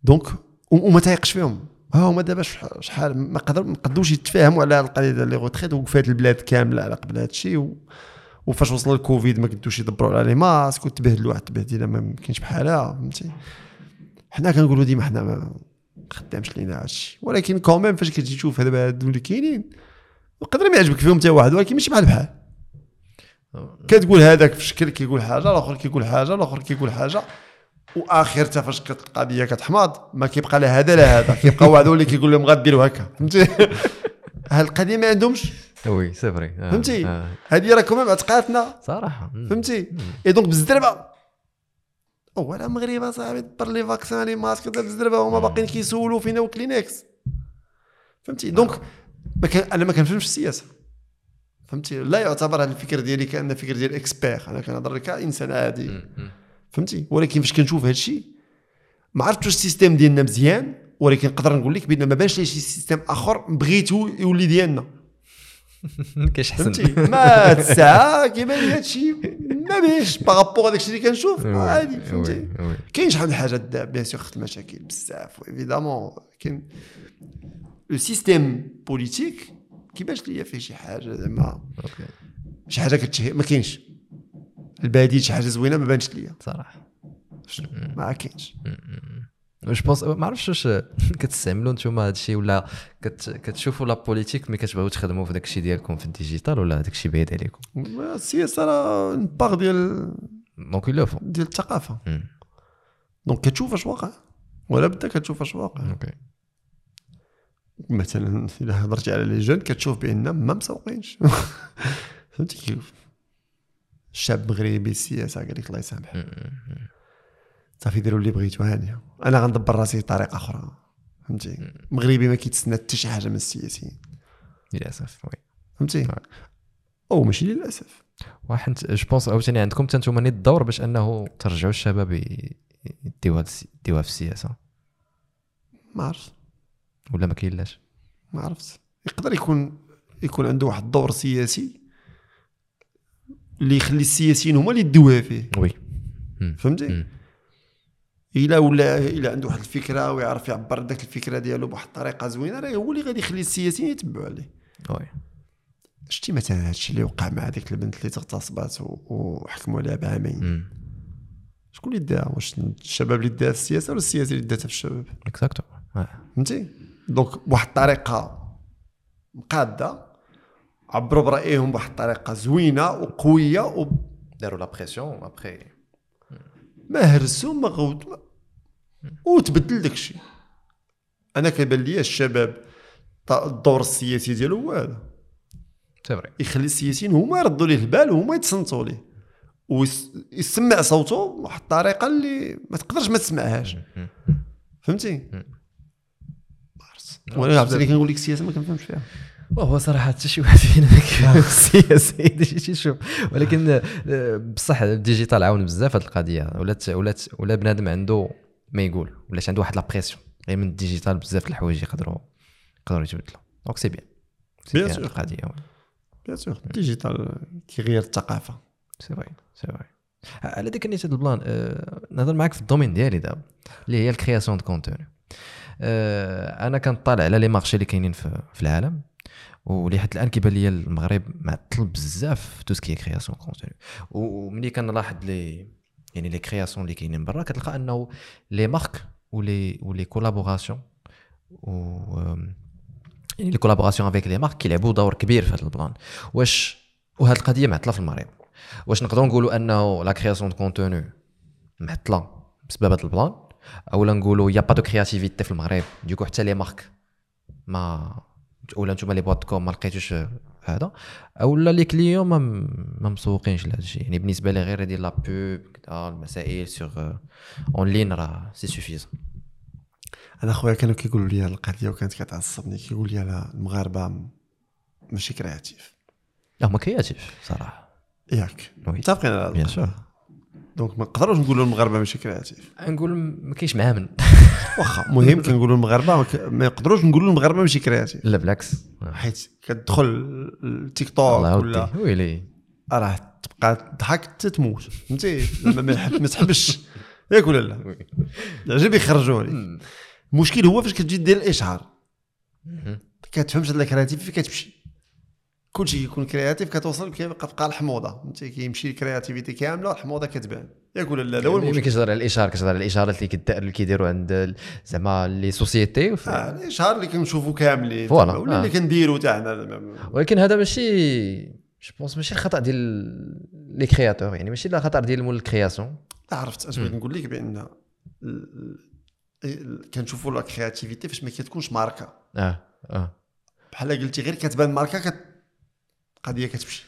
[SPEAKER 2] donc وما تايقش فيهم. ها هما دابا شح- شحال ما قدر ما قدوش يتفاهموا على القضية ديال les retraites وقفات البلاد كاملة على قبل هذا الشيء و... وفاش وصل الكوفيد ما قدوش يدبروا على les masques وتبهدلوا واحد التبهديلة ما يمكنش بحالها فهمتي؟ حنا كنقولوا ديما حنا ما خدامش لينا هادشي ولكن quand même فاش كتجي تشوف هذا هادو اللي كاينين يقدر ما يعجبك فيهم حتى واحد ولكن ماشي بحال بحال. كتقول هذاك في شكل كيقول حاجة الآخر كيقول حاجة الآخر كيقول حاجة. واخرتها فاش كت- القضية كتحماض ما كيبقى لا هذا لا هذا كيبقى واحد اللي كيقول لهم غديروا هكا فهمتي؟ هاد القضية ما عندهمش.
[SPEAKER 1] وي سي فري آه،
[SPEAKER 2] فهمتي؟
[SPEAKER 1] آه.
[SPEAKER 2] هذه راه كمان عتقاتنا
[SPEAKER 1] صراحة.
[SPEAKER 2] فهمتي؟ اي دونك بالزربه ولا المغرب اصاحبي دبر لي فاكسان لي ماسك بالزربه هما باقيين كيسولوا فينا وكلينكس فهمتي؟ دونك ما كان أنا ما كنفهمش السياسة. فهمتي؟ لا يعتبر هذا الفكر ديالي كأن فكر ديال اكسبير أنا كنهضر كإنسان عادي. فهمتي؟ ولكن فاش كنشوف هذا الشيء ما عرفتش واش ال système ديالنا مزيان ولكن نقدر نقول لك بأن ما بانش لي شي système آخر بغيتو يولي ديالنا.
[SPEAKER 1] كاينش حسن
[SPEAKER 2] فهمتي؟ ما الساعة كيبان لي هادشي ما بينش. par rapport هذاك الشيء اللي كنشوف عادي فهمتي. كاين شحال من حاجة داب bien sûr خدت مشاكل بزاف évidemment كاين le système politique كيبانش ليا فيه شي حاجة زعما. شي حاجة كتشهي ما كاينش. البديل شي حاجة زوينة ما بانش ليا.
[SPEAKER 1] صراحة.
[SPEAKER 2] ما كاينش.
[SPEAKER 1] je pense ما عرفتش واش كتستعملوا نتوما هذا الشيء ولا كت... كتشوفوا la politique ملي كتبغيو تخدموا في داك الشيء ديالكم في ال digital ولا داك الشيء بعيد عليكم؟
[SPEAKER 2] السياسة راه part ديال
[SPEAKER 1] donc
[SPEAKER 2] ديال الثقافة. donc كتشوف اش واقع. ولا بدا كتشوف اش واقع.
[SPEAKER 1] OK
[SPEAKER 2] مثلا إلا هضرتي على les jeunes كتشوف بأن ما مسوقينش. فهمتي كيف؟ الشاب مغربي السياسة قال لك الله يسامح صافي ديروا اللي بغيتو هانيه أنا غندبر راسي بطريقه أخرى فهمتي؟ مغربي ما كيتسنى حتى شي حاجة من السياسيين.
[SPEAKER 1] للأسف oui.
[SPEAKER 2] فهمتي؟ أو ماشي للأسف.
[SPEAKER 1] واحد je pense عاوتاني عندكم حتى نتوما نيت الدور باش أنه ترجعوا الشباب يديوها يديوها في السياسة.
[SPEAKER 2] ما عرفت
[SPEAKER 1] ولا ما كاين لاش؟
[SPEAKER 2] ما عرفت يقدر يكون يكون عنده واحد الدور سياسي اللي يخلي السياسيين هما اللي يدوها فيه.
[SPEAKER 1] وي.
[SPEAKER 2] فهمتي. إلا ولا إلا عنده واحد الفكرة ويعرف يعبر ذاك الفكرة ديالو بواحد الطريقة زوينة راه هو اللي غادي يخلي السياسيين يتبعوا عليه.
[SPEAKER 1] وي.
[SPEAKER 2] شتي مثلا هادشي اللي وقع مع ديك البنت اللي تغتصبات وحكموا عليها بعامين. شكون اللي داها؟ واش الشباب اللي داها في السياسة ولا السياسة اللي داتها في الشباب؟
[SPEAKER 1] اكزاكتو
[SPEAKER 2] فهمتي؟ donc بواحد الطريقة مقادة عبروا برأيهم بواحد الطريقة زوينة وقوية وما
[SPEAKER 1] داروا la pression ابخي
[SPEAKER 2] هرسوا ما غوت ما- وتبدل داك الشيء أنا كيبان لي الشباب الدور السياسي ديالو هو هذا.
[SPEAKER 1] c'est vrai
[SPEAKER 2] يخلي السياسيين هما يردوا ليه البال وهما يتصنتوا ليه. ويسمع صوته بواحد الطريقة اللي ما تقدرش ما تسمعهاش. فهمتي؟ وأنا عرفتي كنقول لك السياسة ما كنفهمش فيها.
[SPEAKER 1] وهو صراحة حتى شي واحد فينا شي شوف ولكن آه، بصح ال digital عاون بزاف هذه القضية. ولات ولات ولا بنادم عنده ما يقول ولاش عنده واحد l'impression غير من ال digital بزاف الحوايج يقدروا يقدروا يتبدلوا donc c'est
[SPEAKER 2] bien
[SPEAKER 1] bien
[SPEAKER 2] sûr.
[SPEAKER 1] القضية
[SPEAKER 2] bien sûr ال digital كيغير الثقافه
[SPEAKER 1] c'est vrai c'est vrai على ذيك هاد ال plan نهضر معاك في ال domaine ديالي دابا اللي هي ال création de contenu أنا كنطالع على les marchés اللي كاينين في, في العالم. ولي حتى الآن كيبان لي المغرب معطل بزاف tout ce qui création contenu وملي كنلاحظ لي يعني les créations اللي كاينين برا كتلقى أنه les marques و les و les collaborations و يعني les collaborations avec les marques كيلعبوا دور كبير في هذا ال plan. واش وهذه القضية معطلة في المغرب. واش نقدروا نقولوا أنه la création de contenu معطلة بسبب هذا ال plan؟ أولا نقولوا y a pas de créativité في المغرب. du coup حتى les marques ما ولا نتوما les boîtes com ما لقيتوش هذا اولا les clients ما مسوقينش لهذا الشيء. يعني بالنسبة لي غير ديال la pub كذا المسائل sur en ligne راه c'est suffisant
[SPEAKER 2] أنا خويا كانوا كيقولوا لي القضية وكانت كتعصبني كيقول لي لا المغاربة ماشي créatifs
[SPEAKER 1] هما créatifs صراحة.
[SPEAKER 2] ياك. متفقين على هذا
[SPEAKER 1] bien sûr
[SPEAKER 2] donc ما نقدروش نقولوا المغاربة ماشي créatifs.
[SPEAKER 1] نقول ما كاينش معامن
[SPEAKER 2] واخا مهم كنقولوا المغاربة ما يقدروش نقولوا المغاربة ماشي créatifs.
[SPEAKER 1] لا بالعكس.
[SPEAKER 2] حيت كتدخل التيك توك ولا
[SPEAKER 1] ويلي.
[SPEAKER 2] راه تبقى تضحك حتى تموت فهمتي؟ ما تحبش. ياك ولا لا؟ العجب يخرجوا لك المشكل هو فاش كتجي دير الاشهار كتفهمش هاد ال créatif فين كتمشي. كلشي كيكون créatif كتوصل كيبقى الحموضة. فهمتي؟ كيمشي ال créativité كاملة والحموضه كتبان. ياك ولا لا هو
[SPEAKER 1] ملي
[SPEAKER 2] المشكل.
[SPEAKER 1] كتهضر على الإشهار كتهضر على الإشهارات اللي كدار اللي كيديروا عند زعما les sociétés؟ ف-
[SPEAKER 2] آه الإشهار اللي كنشوفوا كاملين. voilà، ولا اللي
[SPEAKER 1] آه.
[SPEAKER 2] كنديروا تاعنا.
[SPEAKER 1] ولكن هذا ماشي je pense ماشي الخطا ديال les créateurs. يعني ماشي الخطا ديال مول ال
[SPEAKER 2] création. عرفت. أش بغيت نقول لك بأن كنشوفوا la créativité فاش ما كتكونش ماركة.
[SPEAKER 1] آه آه.
[SPEAKER 2] بحال قلتي غير كتبان ماركة كت قضيه كتمشي.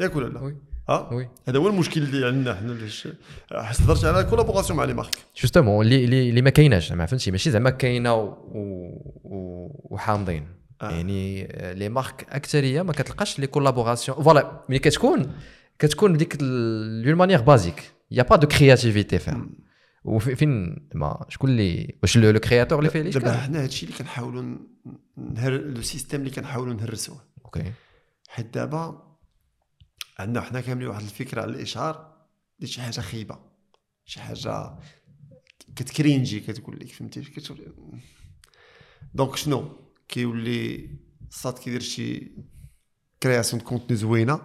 [SPEAKER 2] ياك ولا لا؟
[SPEAKER 1] oui.
[SPEAKER 2] ها؟
[SPEAKER 1] oui.
[SPEAKER 2] هذا هو المشكل اللي عندنا حنا حيت هضرت على collaboration مع les marques
[SPEAKER 1] justement اللي اللي اللي ما كايناش زعما فهمتي؟ ماشي زعما كاينة وحامضين.
[SPEAKER 2] آه.
[SPEAKER 1] يعني les marques اكثريه ما كتلقاش les collaborations voilà ملي كتكون كتكون بديك d'une manière basique y a pas de créativité فيها وفين ما شكون اللي واش le créateur اللي فيه
[SPEAKER 2] دابا حنا هادشي اللي كنحاولوا نهر le système اللي كنحاولوا نهرسوه.
[SPEAKER 1] OK
[SPEAKER 2] حيت دابا عندنا حنا كاملين واحد الفكرة على الاشهار اللي شي حاجة خايبة شي حاجة كتكرينجي كتقول لك فهمتي؟ كتقول donc شنو؟ كيولي الصاد كيدير شي création contenu زوينة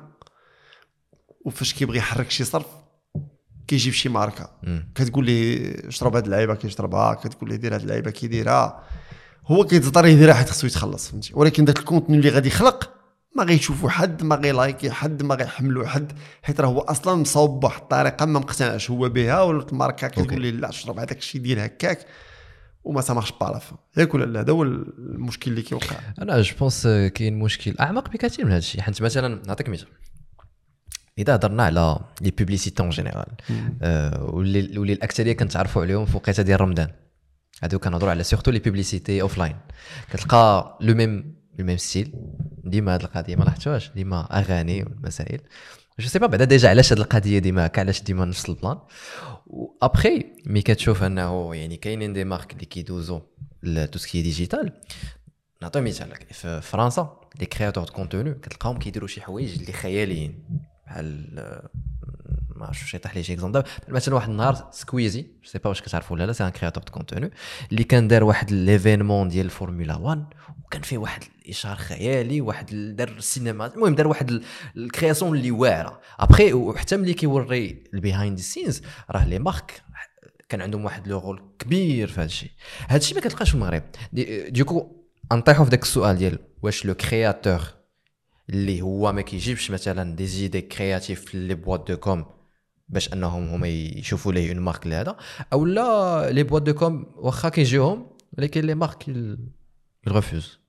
[SPEAKER 2] وفاش كيبغي يحرك شي صرف كيجيب شي
[SPEAKER 1] ماركة.
[SPEAKER 2] كتقول ليه اشرب هاد اللعيبة كيشربها كتقول ليه دير هاد اللعيبة كيديرها هو كيتضطر يديرها حيت خصو يتخلص فهمتي؟ ولكن داك ال contenu اللي غادي يخلق ما غيشوفوا حد ما غيلايكي حد ما غيحملوا حد. حيت راه هو أصلا مصاوب بواحد الطريقة ما مقتنعش هو بها ولا الماركه
[SPEAKER 1] OK.
[SPEAKER 2] كتقول ليه لا شرب هذاك الشيء دير هكاك وما سامحش à la fin ياك ولا لا؟ هذا هو المشكل اللي كيوقع.
[SPEAKER 1] أنا je pense كاين مشكل أعمق بكثير من هذا الشيء. حيت مثلا نعطيك مثال. إذا هضرنا على les publicités en général واللي واللي الأكثرية كنتعرفوا عليهم في وقيته ديال رمضان. هادو كنهضروا على surtout les publicités offline كتلقى le même le même style ديما هاد القضية ما لاحظتوهاش ديما أغاني والمسائل. je sais pas بعدا déjà علاش هاد القضية ديما علاش ديما نفس ال plan. و après mais كتشوف أنه يعني كاينين des marques اللي كيدوزو tout ce qui digital نعطي مثال. في فرنسا les créateurs de contenu كتلقاهم كيديروا شي حوايج اللي خياليين. بحال ما عرفتش يطيح لي شي exemple. مثلا واحد النهار Squeezie je sais pas واش كتعرفوا ولا لا c'est un créateur de contenu اللي كان دار واحد l'événement ديال الفورمولا 1 وكان فيه واحد الاشهار خيالي واحد دار السينما المهم دار واحد ال création اللي واعرة. ابخي وحتى ملي كيوري ال behind scenes راه les marques كان عندهم واحد le rôle كبير في هذا الشيء هذا الشيء ما كتلقاش في المغرب. du coup نطيحوا في داك السؤال ديال واش le créateur اللي هو ما كيجيبش مثلا des idées créatives les boîtes de com باش انهم هما يشوفوا ليه une marque لهذا. أو لا les boîtes de com واخا كيجيهم ولكن les marques يرفوز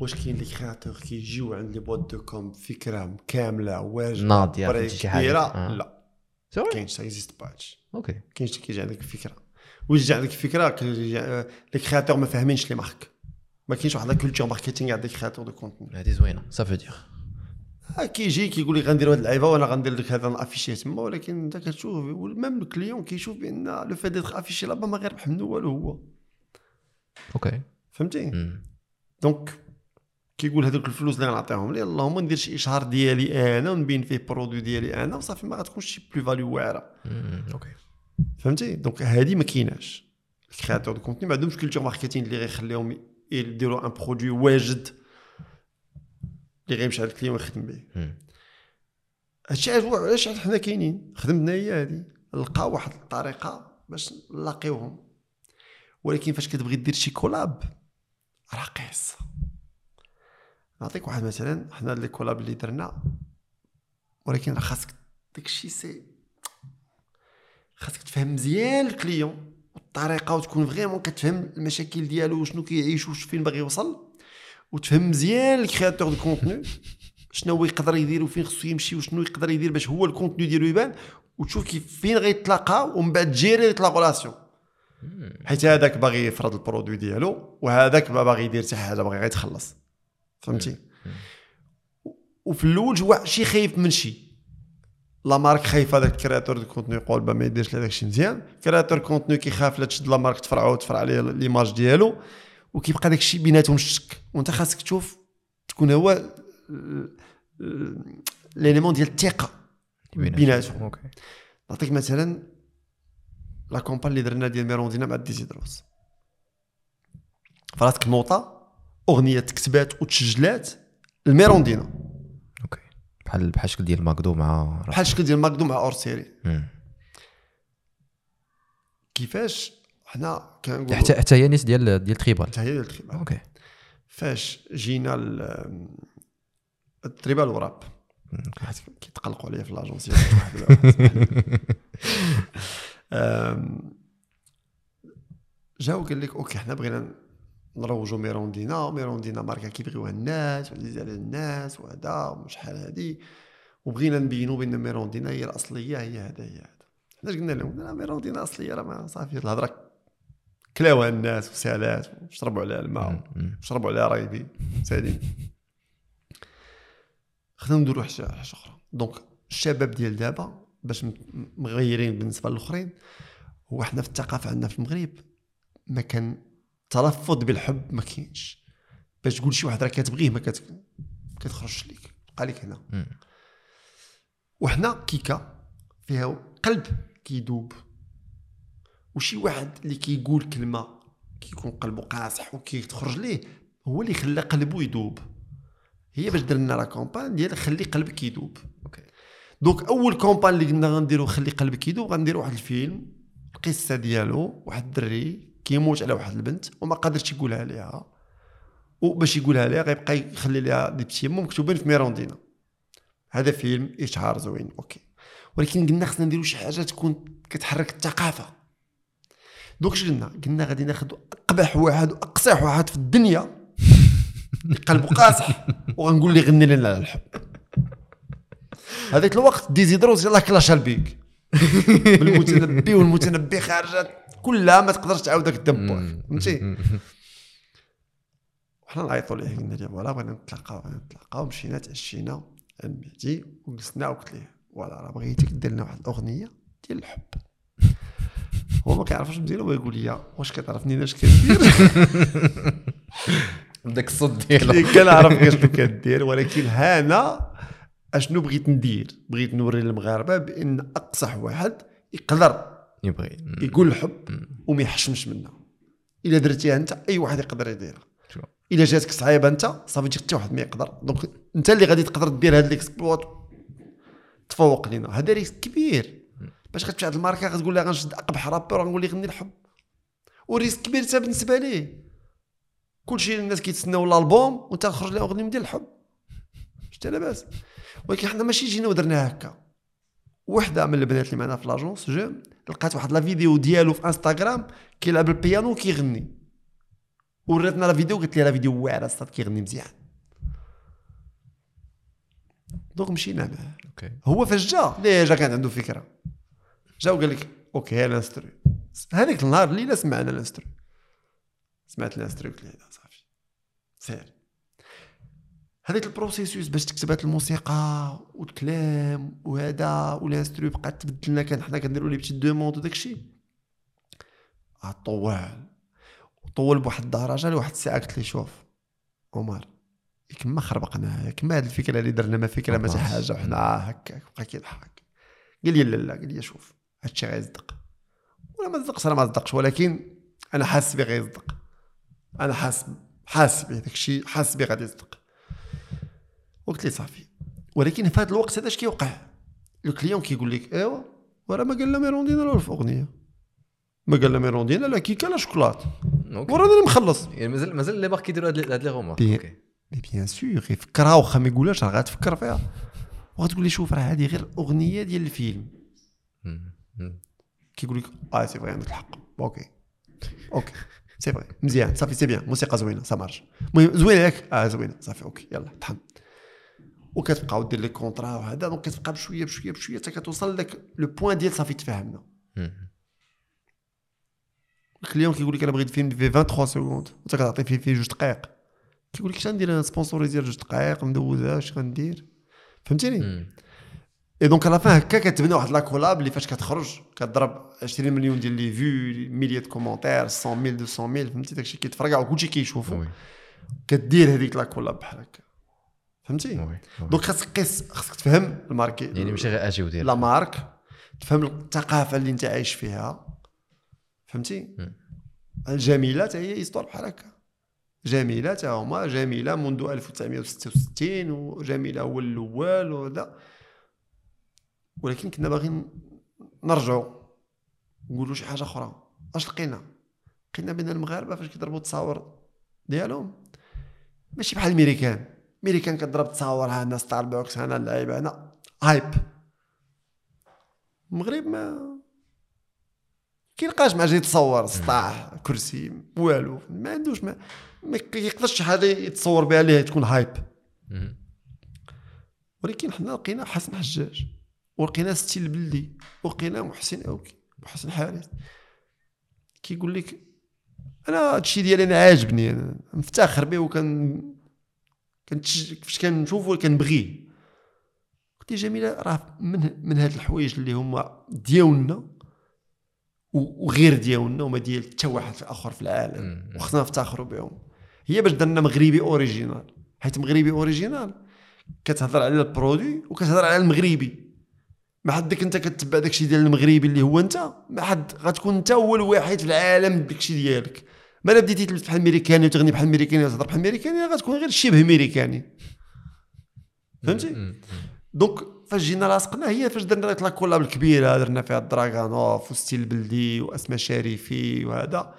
[SPEAKER 2] واش كاين les créateurs كيجيو عند les boîtes de com فكرة كاملة واجبة
[SPEAKER 1] ناضية شي حاجة.
[SPEAKER 2] لا. كاينش ça existe pas
[SPEAKER 1] OK
[SPEAKER 2] كاينش كيجي عندك الفكرة واش جا عندك الفكرة les créateurs ما فاهمينش les marques ما كاينش واحد la culture marketing عند les créateurs de contenu
[SPEAKER 1] هذه زوينه سافو دير
[SPEAKER 2] كيجي كيقول لي غندير هاد اللعيبة وأنا غندير لك هذا نافيشي تما ولكن أنت كتشوف ميم الكليون كيشوف بأن لو في ديتر افيشي لابا ما غيربح منه والو هو.
[SPEAKER 1] أوكي.
[SPEAKER 2] فهمتي؟ دونك كيقول هذوك الفلوس اللي غنعطيهم لي اللهم ندير شي إشهار ديالي أنا ونبين فيه برودوي ديالي أنا وصافي ما غتكونش شي بلو فاليو واعرة.
[SPEAKER 1] أوكي.
[SPEAKER 2] فهمتي؟ دونك هذه ما كايناش. الكرياتور دو كونتوني ما عندهمش كولتور ماركتينغ اللي غيخليهم يديروا un produit واجد. اللي غيمشي على ال client ويخدم به هادشي علاش حنا كاينين؟ خدمتنا هي هادي نلقاو واحد الطريقة باش نلاقيوهم. ولكن فاش كتبغي دير شي collab راه قصه نعطيك واحد مثلا حنا les collabs اللي درنا ولكن خاصك داكشي سي خاصك تفهم مزيان ال client والطريقة وتكون vraiment كتفهم المشاكل ديالو وشنو كيعيش وش فين باغي يوصل. وتفهم مزيان ال créateur de contenu شنو هو يقدر يدير وفين خصو يمشي وشنو يقدر يدير باش هو ال contenu ديالو يبان وتشوف كيف فين غيتلاقاو ومن بعد تجيري la relation حيت هذاك باغي يفرض ال produit ديالو وهذاك ما باغي يدير حتى حاجة باغي غير يتخلص فهمتي وفي الأول هو شي خايف من شي la marque خايف هذاك ال créateur de contenu يقول ما يديرش هذاك الشيء مزيان créateur contenu كيخاف لا تشد la marque تفرعو وتفرع عليه l'image ديالو وكيبقى داك الشيء بيناتهم الشك وانت خاصك تشوف تكون هو ليليمون ديال الثقة بيناتهم. نعطيك مثلا لا كومبان اللي درنا ديال ميروندينا مع ديزيدروس فراسك نوطة أغنية تكتبات وتسجلات الميروندينا
[SPEAKER 1] أوكي. بحال بحال شكل ديال ماكدو مع
[SPEAKER 2] بحال شكل ديال ماكدو مع أورسيري. كيفاش حنا
[SPEAKER 1] كنقولوا حتى حتى هي نيس ديال ديال تريبال
[SPEAKER 2] حتى هي ديال تريبال
[SPEAKER 1] أوكي.
[SPEAKER 2] فاش جينا التريبال وراب. كيتقلقوا عليا في لاجونسي جاو قال لك أوكي حنا بغينا نروجوا ميروندينا ميروندينا ماركة كيبغيوها الناس وعزيزه على الناس وهذا وشحال هادي. وبغينا نبينوا بأن ميروندينا هي الأصلية هي هذا هي هذا. حنا قلنا لهم لا ميروندينا أصلية راه صافي الهضرة كلاوها الناس وسالات وشربوا عليها الماء وشربوا عليها رايبي سالين خدنا نديروا حاجة أخرى. donc الشباب ديال دابا باش مغيرين بالنسبة للأخرين هو حنا في الثقافة عندنا في المغرب ما كان تلفظ بالحب ما كاينش. باش تقول شي واحد راه كتبغيه ما كت... كتخرجش ليك بقى لك هنا. وحنا كيكا فيها قلب كيدوب. وشي واحد اللي كيقول كلمة كيكون قلبه قاصح وكيتخرج ليه هو اللي خلى قلبه يدوب. هي باش درنا la campagne ديال خلي قلبك يدوب. OK. donc أول campagne اللي قلنا غنديرو خلي قلبك يدوب غنديرو واحد الفيلم القصة ديالو واحد الدري كيموت على واحد البنت وما قادرش يقولها ليها. وباش يقولها ليها غيبقى يخلي ليها des petits مكتوبين في ميروندينا هذا فيلم اشهار زوين OK. ولكن قلنا خصنا نديرو شي حاجة تكون كتحرك الثقافة. donc قلنا قلنا غادي ناخذ أقبح واحد وأقصح واحد في الدنيا. قلبه قاصح وغنقول لي غني لنا على الحب. هذاك الوقت ديزيدروس يلاه clasha البيك بالمتنبي والمتنبي خارجة. كلها ما تقدرش تعاود داك الدم. فهمتي؟ حنا نعيطوا ليه قلنا ليه voilà بغينا نتلاقاو بغينا نتلاقاو. مشينا تعشينا عند مهدي وجلسنا وقلت ليه voilà راه بغيتك دير لنا واحد الأغنية ديال الحب. ما كيعرفش مزيان هو يقول لي واش كتعرفني أنا اش كندير؟
[SPEAKER 1] بداك الصوت ديالو.
[SPEAKER 2] كنعرف اش كدير ولكن ها أنا أشنو بغيت ندير؟ بغيت نوري للمغاربة بأن أقصح واحد يقدر
[SPEAKER 1] يبغي.
[SPEAKER 2] يقول الحب وما يحشمش منها إلا درتيها أنت أي واحد يقدر يديرها. إلا جاتك صعيبة أنت صافي تجي حتى واحد ما يقدر. donc أنت اللي غادي تقدر دير هاد l'exploit تفوق لينا. هذا risque كبير. باش غتمشي عند الماركة؟ غتقول لها غنشد اقبح rappeur غنقول ليه غني الحب. و risque كبير حتى بالنسبة ليه كلشي الناس كيتسناو الألبوم وانت تخرج لها أغنية ديال الحب. شتي لاباس ولكن حنا ماشي جينا ودرناها هكا. وحدة من البنات اللي معنا في l'agence لقات واحد la vidéo ديالو في إنستغرام كيلعب البيانو وكيغني. وراتنا la vidéo قالت لي la vidéo واعره صاد كيغني مزيان. donc مشينا. معاه
[SPEAKER 1] OK.
[SPEAKER 2] هو فاش جا ليه جا كانت عنده فكرة؟ جا وقال لك OK ال instru هذاك النهار الليلة سمعنا ال instru سمعت ال instru قلت له لا صافي. سير هذاك ال processus باش تكتب هاد الموسيقى والكلام وهذا وال instru بقات تبدل لنا كان حنا كنديروا les petites demandes وداك الشيء. عاد طوال. طول بواحد الدرجة لواحد الساعة قلت لي شوف عمر كما خربقناها كما هاد الفكرة اللي درنا ما فكرة ما حتى حاجة وحنا هكاك بقى كيضحك قال لي لا لا. قال لي شوف هادشي غيصدق ولا ما صدقش أنا ما صدقش ولكن أنا حاسس بيه غيصدق أنا حاسس حاسس به داك الشيء حاسس بيه غادي يصدق. وقلت لي صافي. ولكن في هذا الوقت هذا اش كيوقع؟ ال client كيقول لك أيوا وراه ما قال لا ميروندينا لا في أغنية. ما قال لا ميروندينا لا كيكه لا شوكولات. وراه أنا مخلص.
[SPEAKER 1] يعني مازال مازال اللي باقي كيديروا هاد les remarques
[SPEAKER 2] بي-
[SPEAKER 1] OK.
[SPEAKER 2] mais bien sûr يفكرها واخا ما يقولهاش راه غتفكر فيها. وغتقول لي شوف راه هذه غير أغنية ديال الفيلم. كيقول لك آه c'est vrai عندك الحق. OK. OK. c'est vrai مزيان. صافي c'est bien. موسيقى زوينة ça marche المهم زوينة ياك؟ آه زوينة. صافي OK. يلا طحن وكتبقى دير les contrats وهذا donc كتبقى بشوية بشوية بشوية حتى كتوصل لك le point ديال صافي تفاهمنا.
[SPEAKER 1] ال
[SPEAKER 2] client كيقول لك أنا بغيت فيلم فيه 23 secondes وأنت كتعطي فيه فيه جوج دقائق. كيقول لك اش غندير؟ أنا sponsorisé جوج دقائق مدوزها اش غندير؟ فهمتيني.
[SPEAKER 1] et
[SPEAKER 2] donc à la fin هكا كتبنى واحد la collab اللي فاش كتخرج كضرب 20 مليون ديال les vues milliers de commentaires 100000 200000 فهمتي داكشي كيتفرقع وكلشي كيشوفو
[SPEAKER 1] oui
[SPEAKER 2] كدير هذيك la collab بحال هكا فهمتي. donc خاصك قيس خاصك تفهم ال marché
[SPEAKER 1] يعني ماشي غير أجي ودير
[SPEAKER 2] la marque تفهم الثقافه اللي انت عايش فيها فهمتي. الجميله حتى هي histoire بحال هكا جميله حتى هما جميله منذ 1966 وجميله هو الأول وهذا ولكن كنا باغيين نرجعوا نقولوا شي حاجة أخرى. اش لقينا؟ لقينا بأن المغاربة فاش كيضربوا التصاور ديالهم ماشي بحال الميريكان. الميريكان كضرب تصاور ها أنا ستار بوكس ها أنا اللعيب هنا hype المغرب ما كيلقاش مع جاي يتصور سطاح كرسي والو. ما عندوش ما, ما كيقدرش شي حاجة يتصور بها ليه تكون
[SPEAKER 1] hype.
[SPEAKER 2] ولكن حنا لقينا حسن حجاج ولقينا ستيل البلدي ولقينا محسن أوكي محسن حارس كيقول لك أنا هادشي ديالي أنا عاجبني أنا مفتخر به وكان فاش كنشوفو كنبغيه قلت لي جميلة راه من من هاد الحوايج اللي هما ديالنا وغير ديالنا وما ديال حتى واحد اخر في العالم. وخصنا نفتخروا بهم هي باش درنا مغربي original حيت مغربي original كتهضر على ال produit وكتهضر على المغربي. ما حدك انت كتبع داكشي ديال المغربي اللي هو انت ما حد غتكون انت هو الوحيد في العالم بداكشي ديالك. ما لا بديتي تلبس بحال الميريكاني وتغني بحال الميريكاني وتهضر بحال الميريكاني غتكون غير شبه ميريكاني فهمتي. donc فاش جينا لاصقنا هي فاش درنا ديك لاكولاب الكبيره درنا فيها الدراغانوف وستيل البلدي وأسماء شريفي وهذا.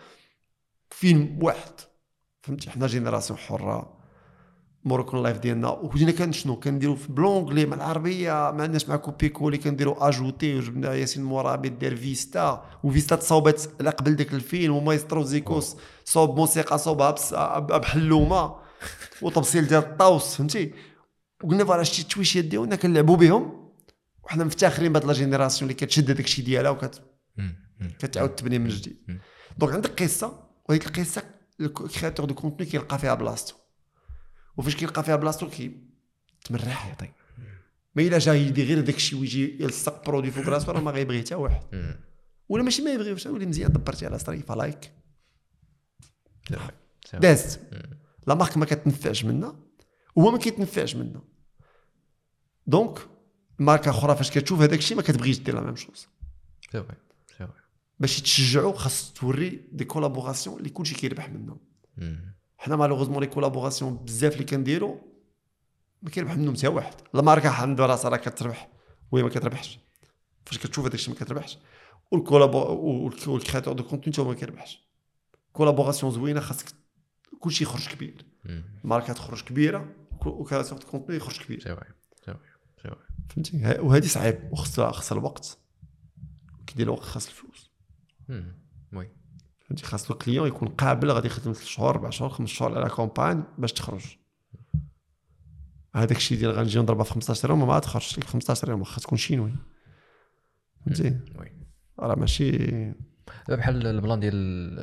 [SPEAKER 2] فيلم واحد. فهمتي؟ حنا جينيراسيون حرة. موروكون لايف ديالنا وجينا كان شنو كنديرو في بلونغلي مع العربية ما عندناش مع كوبي كولي كنديرو اجوتي وجبنا ياسين مرابط دار فيستا. وفيستا تصاوبت على قبل داك الفيلم ومايسترو زيكوس صوب موسيقى صوبها بحلومه وتبصيل ديال الطاوس فهمتي؟ وقلنا voilà شتي التويشيات ديالنا كنلعبوا بهم. وحنا مفتخرين بهاد la génération اللي كتشد هذاك الشيء ديالها.
[SPEAKER 1] مم.
[SPEAKER 2] وكتعاود تبني من جديد. donc عندك قصة وهذيك القصة ال créateur de contenu كيلقى فيها بلاصتو. وفاش كيلقى فيها بلاصتو كي تمرح
[SPEAKER 1] يعطي
[SPEAKER 2] ما إلا جا يدير غير داك الشيء ويجي يلصق produit فوق راسو راه ما غيبغي حتى واحد. ولا ماشي ما يبغيوش ولي مزيان دبرتي على.
[SPEAKER 1] c'est vrai.
[SPEAKER 2] دازت la marque ما كتنفعش منا وهو ما كيتنفعش منا donc ماركة أخرى فاش كتشوف هذاك الشيء ما كتبغيش دير la
[SPEAKER 1] même chose c'est vrai.
[SPEAKER 2] باش تشجعوا خاص créer des collaborations اللي كلشي كيربح منهم. حنا malheureusement les collaborations بزاف اللي كنديروا ما كيربح منهم حتى واحد؟ la marque عندها راسها راه كتربح. وهي ما كتربحش. فاش كتشوف هذاك الشيء ما كتربحش. وال créateur de contenu حتى هو ما كيربحش. collaboration زوينة خاصك كلشي يخرج كبير.
[SPEAKER 1] مم.
[SPEAKER 2] ماركة تخرج كبيرة و créateur de contenu يخرج كبير.
[SPEAKER 1] c'est vrai. c'est.
[SPEAKER 2] فهمتي؟ وهذه صعيب وخصها خصها الوقت. كي دير الوقت خاص الفلوس.
[SPEAKER 1] oui.
[SPEAKER 2] فهمتي؟ خاص ال client يكون قابل غادي يخدم ثلاث شهور أربع شهور خمس شهور على campagne باش تخرج. هذاك الشيء ديال غنجي نضربها في 15 يوم ما تخرجش. لك في 15 يوم واخا تكون شينوي. فهمتي؟ راه ماشي
[SPEAKER 1] دابا بحال ال plan ديال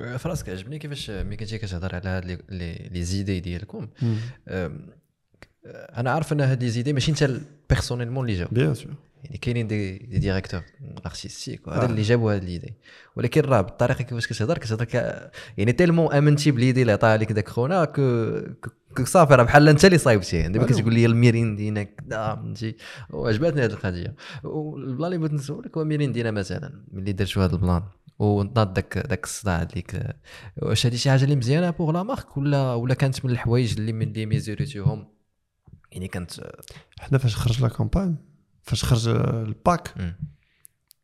[SPEAKER 1] آه، في راسك عجبني كيفاش ملي كنتي كتهضر على هاد les- idées ديالكم أنا عارف أن هاد les idées ماشي أنت personnellement اللي جاو
[SPEAKER 2] bien sûr
[SPEAKER 1] يعني كاينين des, des directeurs artistiques وهذا
[SPEAKER 2] آه.
[SPEAKER 1] اللي جابوا هاد les idées. ولكن راه بالطريقة كيفاش كتهضر كتهضر ك... يعني tellement امنتي ب l'idée اللي عطاها لك داك خونا صافي راه بحال انت اللي صايبتيه دابا
[SPEAKER 2] أيوه.
[SPEAKER 1] كتقول لي الميروندينا كذا فهمتي؟ وعجبتني هذه القضية. وال plan اللي بغيت نسولك هو ميريندينا مثلا ملي درتوا هذا ال plan. وناض داك داك الصداع ديك واش هذه شي حاجة اللي مزيانة pour la marque ولا ولا كانت من الحوايج اللي من اللي ميزوريتيهم؟ يعني كانت
[SPEAKER 2] حنا فاش خرج la campagne فاش خرج ال
[SPEAKER 1] pack.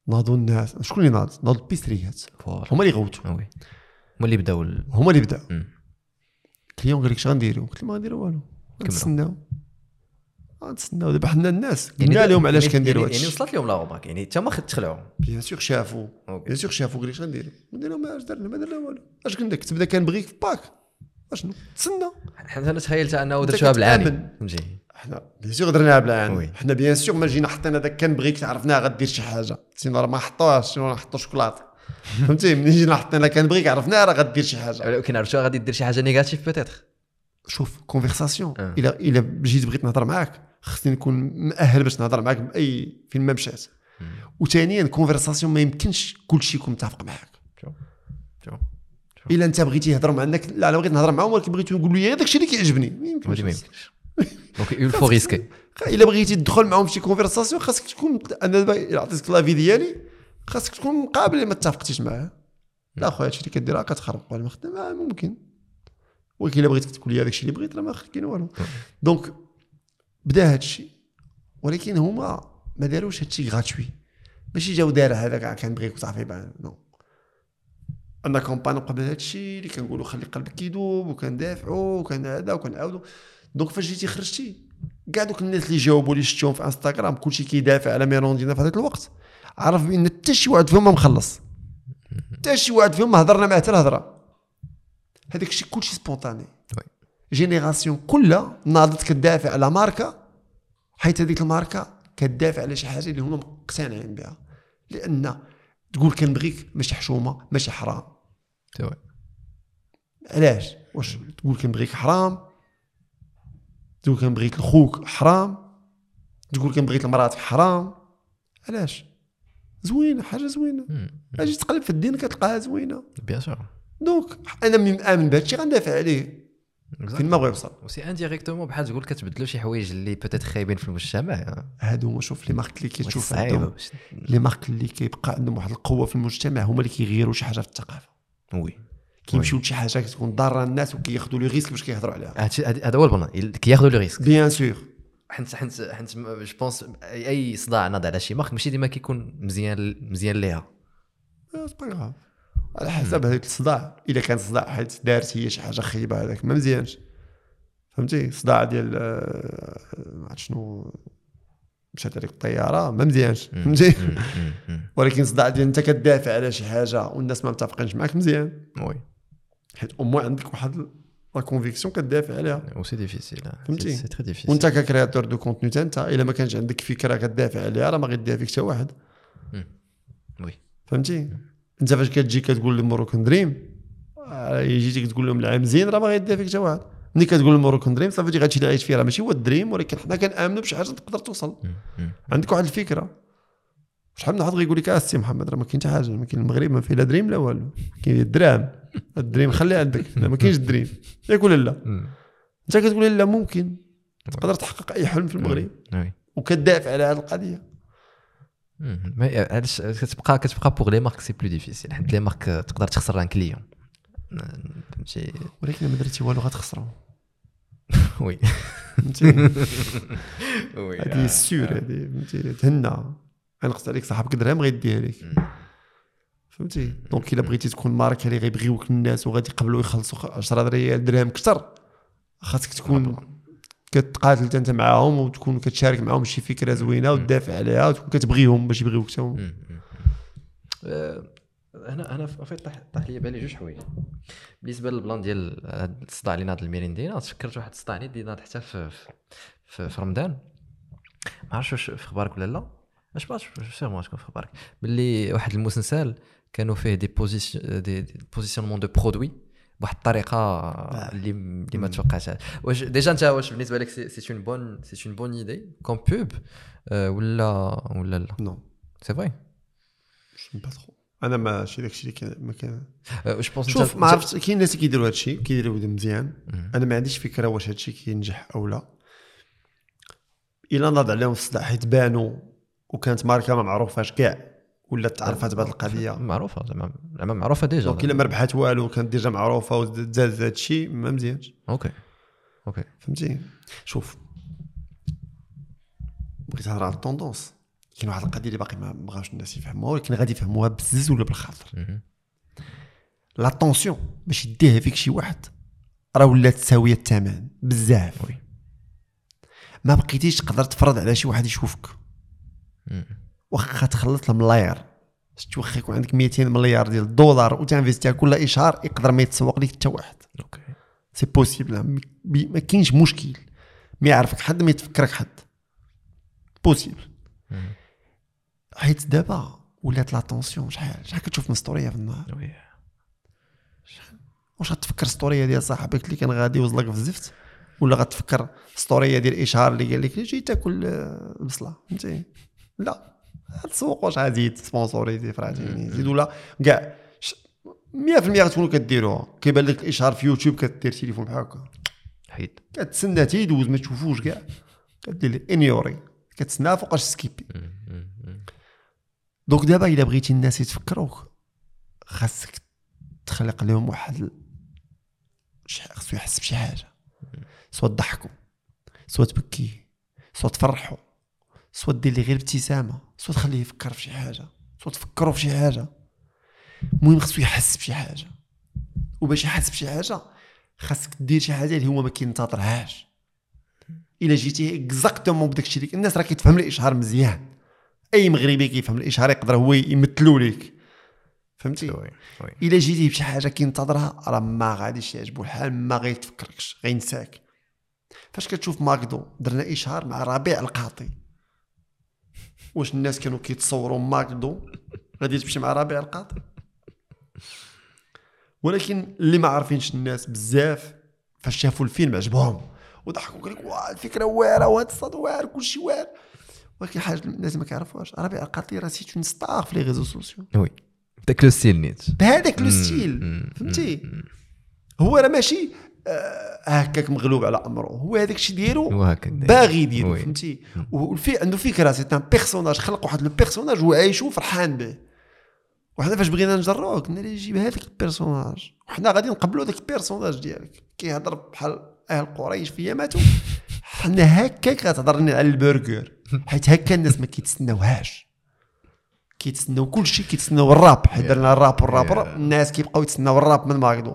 [SPEAKER 2] ناضوا الناس شكون اللي ناض؟ ناضوا البيستريات هما اللي غوتوا
[SPEAKER 1] هما اللي بداو ال-
[SPEAKER 2] هما اللي بداو
[SPEAKER 1] مم.
[SPEAKER 2] ال client قال لك اش غنديروا قلت له ما غنديروا والو. نتسناو نتسناو دابا حنا الناس
[SPEAKER 1] يعني
[SPEAKER 2] قلنا لهم علاش
[SPEAKER 1] يعني-
[SPEAKER 2] كنديروا
[SPEAKER 1] يعني, يعني
[SPEAKER 2] هادشي
[SPEAKER 1] وصلت لهم la remarque يعني حتى ما تخلعوا
[SPEAKER 2] bien sûr شافوا. bien sûr شافوا قال لك اش غنديروا قلنا لهم اش درنا ما درنا والو اش قلنا لك تبدا كنبغيك في pack اشنو تسنى
[SPEAKER 1] حنا أنا تخيلت انه درتوها بالعاني. فهمتي
[SPEAKER 2] حنا bien sûr درناها
[SPEAKER 1] oui.
[SPEAKER 2] بالعاني حنا bien sûr ما جينا حطينا داك كنبغيك عرفناها غدير شي حاجة. sinon راه ما حطوهاش sinon حطوا شوكولاتة. فهمتي؟ ملي جينا حطينا كنبغيك عرفناها راه غدير شي حاجة.
[SPEAKER 1] ولكن عرفتوا غادي دير شي حاجة négative peut-être
[SPEAKER 2] شوف conversation
[SPEAKER 1] آه.
[SPEAKER 2] إلا إلا جيت بغيت نهضر معاك خصني نكون مؤهل باش نهضر معاك بأي فين ما مشات. وثانيا conversation ما يمكنش كلشي يكون متفق معاك.
[SPEAKER 1] شوف شوف
[SPEAKER 2] إلا أنت بغيتي يهضر مع لا أنا بغيت نهضر معاهم ولكن بغيت نقول له غير داكشي اللي كيعجبني. ما يمكنش.
[SPEAKER 1] donc il faut risquer
[SPEAKER 2] إلا بغيتي تدخل معاهم في شي conversation خاصك تكون أنا دابا عطيتك l'avis ديالي خاصك تكون قابل اللي ما اتفقتيش معاه. لا خويا هادشي اللي كدير راه كتخرب ولا ما خدام ممكن. ولكن إلا بغيتك تقول لي هذاك الشيء اللي بغيت راه ما كاين والو. donc بدا هادشي. ولكن هما ما داروش هادشي gratuit ماشي جاو دار هذاك آه، كنبغيك وصافي ben non أنا campagne قبل هادشي اللي كنقولوا خلي قلبك يذوب وكندافعوا وكان هذا وكنعاودوا donc فاش جيتي خرجتي كاع دوك الناس اللي جاوبوا لي شفتهم في انستغرام كلشي كيدافع على ميريندينا في هذاك الوقت. عرف بأن حتى شي واحد فيهم ما مخلص. حتى شي واحد فيهم ما هضرنا معاه حتى الهضرة. هذاك الشيء كلشي
[SPEAKER 1] spontané.
[SPEAKER 2] génération كلها ناضت كتدافع على ماركة حيت هذيك الماركة كتدافع على شي حاجة اللي هما مقتنعين بها. لأن تقول كنبغيك ماشي حشومة ماشي حرام. علاش؟ واش تقول كنبغيك حرام؟ تقول كنبغيك لخوك حرام؟ تقول كنبغيك لمراتك حرام؟ علاش؟ زوينة حاجة زوينة. أجي تقلب في الدين كتلقاها زوينة.
[SPEAKER 1] bien sûr
[SPEAKER 2] donc أنا من مآمن بهذا الشيء غندافع عليه. فين ما بغى يوصل.
[SPEAKER 1] و c'est indirectement بحال تقول كتبدلوا شي حوايج اللي peut-être خايبين في المجتمع.
[SPEAKER 2] هادو هما شوف les marques اللي كتشوف عندهم. les marques اللي كيبقى عندهم واحد القوة في المجتمع هما اللي كيغيروا شي حاجة في الثقافة.
[SPEAKER 1] oui
[SPEAKER 2] كيمشيو لشي حاجة كتكون ضارة الناس وكياخذوا les risques باش كيهضروا عليها.
[SPEAKER 1] هذا هو ال plan كياخذوا le risque.
[SPEAKER 2] bien sûr
[SPEAKER 1] حنت حنت حنت je pense اي أي صداع ناض على شي marque ماشي ديما كيكون مزيان مزيان ليها.
[SPEAKER 2] c'est pas grave على حسب هذاك الصداع. إلا كان صداع حيت دارت هي شي حاجة خايبة هذاك ما مزيانش. فهمتي؟ صداع ديال آه، ما عرفت شنو. مشات عليك الطيارة ما مزيانش. فهمتي؟ ولكن صداع ديال أنت كتدافع على شي حاجة والناس ما متفقينش معاك مزيان.
[SPEAKER 1] oui.
[SPEAKER 2] حيت au moins عندك واحد la conviction كتدافع عليها.
[SPEAKER 1] و c'est difficile
[SPEAKER 2] فهمتي؟
[SPEAKER 1] c'est très difficile.
[SPEAKER 2] وأنت ك créateur de contenu حتى أنت إلا ما كانش عندك فكرة كتدافع عليها راه ما غيدافع فيك حتى واحد.
[SPEAKER 1] oui.
[SPEAKER 2] فهمتي؟ أنت فاش كتجي كتقول لي Moroccan dream آه، يجيك تقول لهم العام زين راه ما غيدافع فيك حتى واحد. ملي كتقول ال Moroccan dream صافي هادشي اللي عايش فيه راه ماشي هو ال dream ولكن حنا كنأمنوا بشي حاجة تقدر توصل. عندك واحد الفكرة. شحال من واحد غيقول لك آه سي محمد راه ما كاين حتى حاجة ما كاين المغرب ما فيه لا dream لا والو. كاين الدراهم ال dream خليه عندك ما كاينش ال dream ياك ولا لا. أنت كتقول لا ممكن. تقدر تحقق أي حلم في المغرب. وكتدافع على هذه
[SPEAKER 1] القضية. علاش؟ كتبقى كتبقى pour les marques c'est plus difficile حيت les marques تقدر تخسر un client. فهمتي؟
[SPEAKER 2] ولكن ما درتي والو غتخسروا
[SPEAKER 1] oui.
[SPEAKER 2] فهمتي
[SPEAKER 1] oui
[SPEAKER 2] هذه السور هذه فهمتي تهنا غنقص عليك صاحبك درهم غيديها لك فهمتي؟ donc إلا بغيتي تكون ماركه اللي غيبغيوك الناس وغادي يقبلوا يخلصوا 10 ريال درهم كثر خاصك تكون كتقاتل انت معاهم وتكون كتشارك معاهم شي فكرة زوينة وتدافع عليها وتكون كتبغيهم باش يبغيوك حتى هما.
[SPEAKER 1] آه، هنا هنا في طاح طاح لي بالي جوج حوايج. بالنسبة لل plan ديال هاد الصداع اللي ناض الميريندينا تفكرت واحد الصداع اللي ناض حتى في في, في رمضان. ما عرفتش واش في أخبارك ولا لا. اش بعرف سيغمون تكون في أخبارك باللي واحد المسلسل كانوا فيه دي بوزيسيون دي بوزيسيونمون دو برودوي بواحد الطريقة اللي اللي ما توقعتهاش واش ديجا انت واش بالنسبة لك سي اون بون سي اون بون ايدي كوم بوب ولا ولا لا؟
[SPEAKER 2] نو
[SPEAKER 1] سي فري
[SPEAKER 2] جو با ترو أنا ماشي داكشي اللي كان ما كان
[SPEAKER 1] واش بونس
[SPEAKER 2] شوف ما عرفتش كاين الناس اللي كيديروا هادشي كيديروا مزيان. أنا ما عنديش فكرة واش هادشي كينجح أو لا. إلا ناض عليهم الصداع حيت بانوا وكانت ماركة ما معروفاش كاع ولا تعرفات بهذه القضية؟
[SPEAKER 1] معروفة زعما زعما معروفة déjà
[SPEAKER 2] donc إلا ما ربحات والو كانت déjà معروفة وزاد هادشي ما مزيانش.
[SPEAKER 1] OK. OK.
[SPEAKER 2] فهمتي؟ شوف بغيت نهضر على ال tendance. كاين واحد القضية اللي باقي ما بغاوش الناس يفهموها ولكن غادي يفهموها بالزز ولا بالخاطر.
[SPEAKER 1] مهم.
[SPEAKER 2] l'attention باش يديها فيك شي واحد راه ولات ساوية الثمن بزاف. ما بقيتيش تقدر تفرض على شي واحد يشوفك. واخا تخلص الملاير شتي واخا يكون عندك 200 مليار ديال الدولار وت investi ها كل اشهار يقدر ما يتسوق لك حتى واحد.
[SPEAKER 1] OK.
[SPEAKER 2] c'est possible ما كاينش مشكل. ما يعرفك حد ما يتفكرك حد.
[SPEAKER 1] possible.
[SPEAKER 2] حيت دابا ولات l'attention شحال شحال كتشوف من story في النهار؟
[SPEAKER 1] oui
[SPEAKER 2] واش غتفكر story ديال صاحبك اللي كان غادي يوصلك في الزفت؟ ولا غتفكر story ديال إشهار اللي قال لك جي تاكل آه، البصلة. فهمتي؟ لا تسوق واش غادي sponsoriser فراتيني زيد ولا كاع ش- 100% غتكونوا كديروها كيبان لك الاشهار في يوتيوب كدير تليفون بحال هكا.
[SPEAKER 1] حيد.
[SPEAKER 2] كتسنى تيدوز ما تشوفوش كاع. كدير ignorer. كتسنى فوقاش
[SPEAKER 1] skipper.
[SPEAKER 2] donc دابا إلا بغيتي الناس يتفكروك خاصك تخلق لهم واحد خاصو يحس بشي حاجة. سوا تضحكوا سوا تبكيه سوا تفرحوا سوا دير ليه غير ابتسامة soit تخليه يفكر في شي حاجة soit تفكروا في شي حاجة. المهم خاصو يحس بشي حاجة. وباش يحس بشي حاجة خاصك دير شي حاجة اللي هو ما كينتظرهاش. إلا جيتي exactement بداك الشيء الناس راه كيتفهم الاشهار مزيان. أي مغربي كيفهم الاشهار يقدر هو يمثلو ليك فهمتي؟ إلا جيتي بشي حاجة كينتظرها راه ما غاديش يعجبو الحال ما غيتفكركش غينساك. فاش كتشوف McDo درنا إشهار مع ربيع القاطي. واش الناس كانوا كيتصوروا McDo غادي تمشي مع ربيع القاطي ولكن اللي ما عارفينش الناس بزاف فاش شافوا الفيلم عجبهم وضحكوا قال لك واه الفكرة واعرة وهذا الصاد واعر كلشي واعر ولكن حاجة الناس ما كيعرفوهاش ربيع القاطي راه c'est une star في les réseaux sociaux
[SPEAKER 1] oui داك le style نيت
[SPEAKER 2] بهذاك le.
[SPEAKER 1] style.
[SPEAKER 2] فهمتي. هو راه ماشي هكاك مغلوب على أمره. هو هذاك الشيء ديالو باغي يديرو. فهمتي؟ والفي عنده فكرة c'est un personnage خلق واحد le personnage وعايشو فرحان به. وحنا فاش بغينا نجروه قلنا ليه جيب هذاك ال personnage وحنا غادي نقبلوا ذاك ال personnage ديالك. كيهضر بحال أهل قريش في ماتوا حنا هكاك غتهضر لنا على البرجر. حيت هكا الناس ما كيتسناوهاش. كيتسناو كلشي كيتسناو الراب. حيت درنا الراب وال rappeur
[SPEAKER 1] Yeah.
[SPEAKER 2] الناس كيبقاو يتسناو الراب من McDo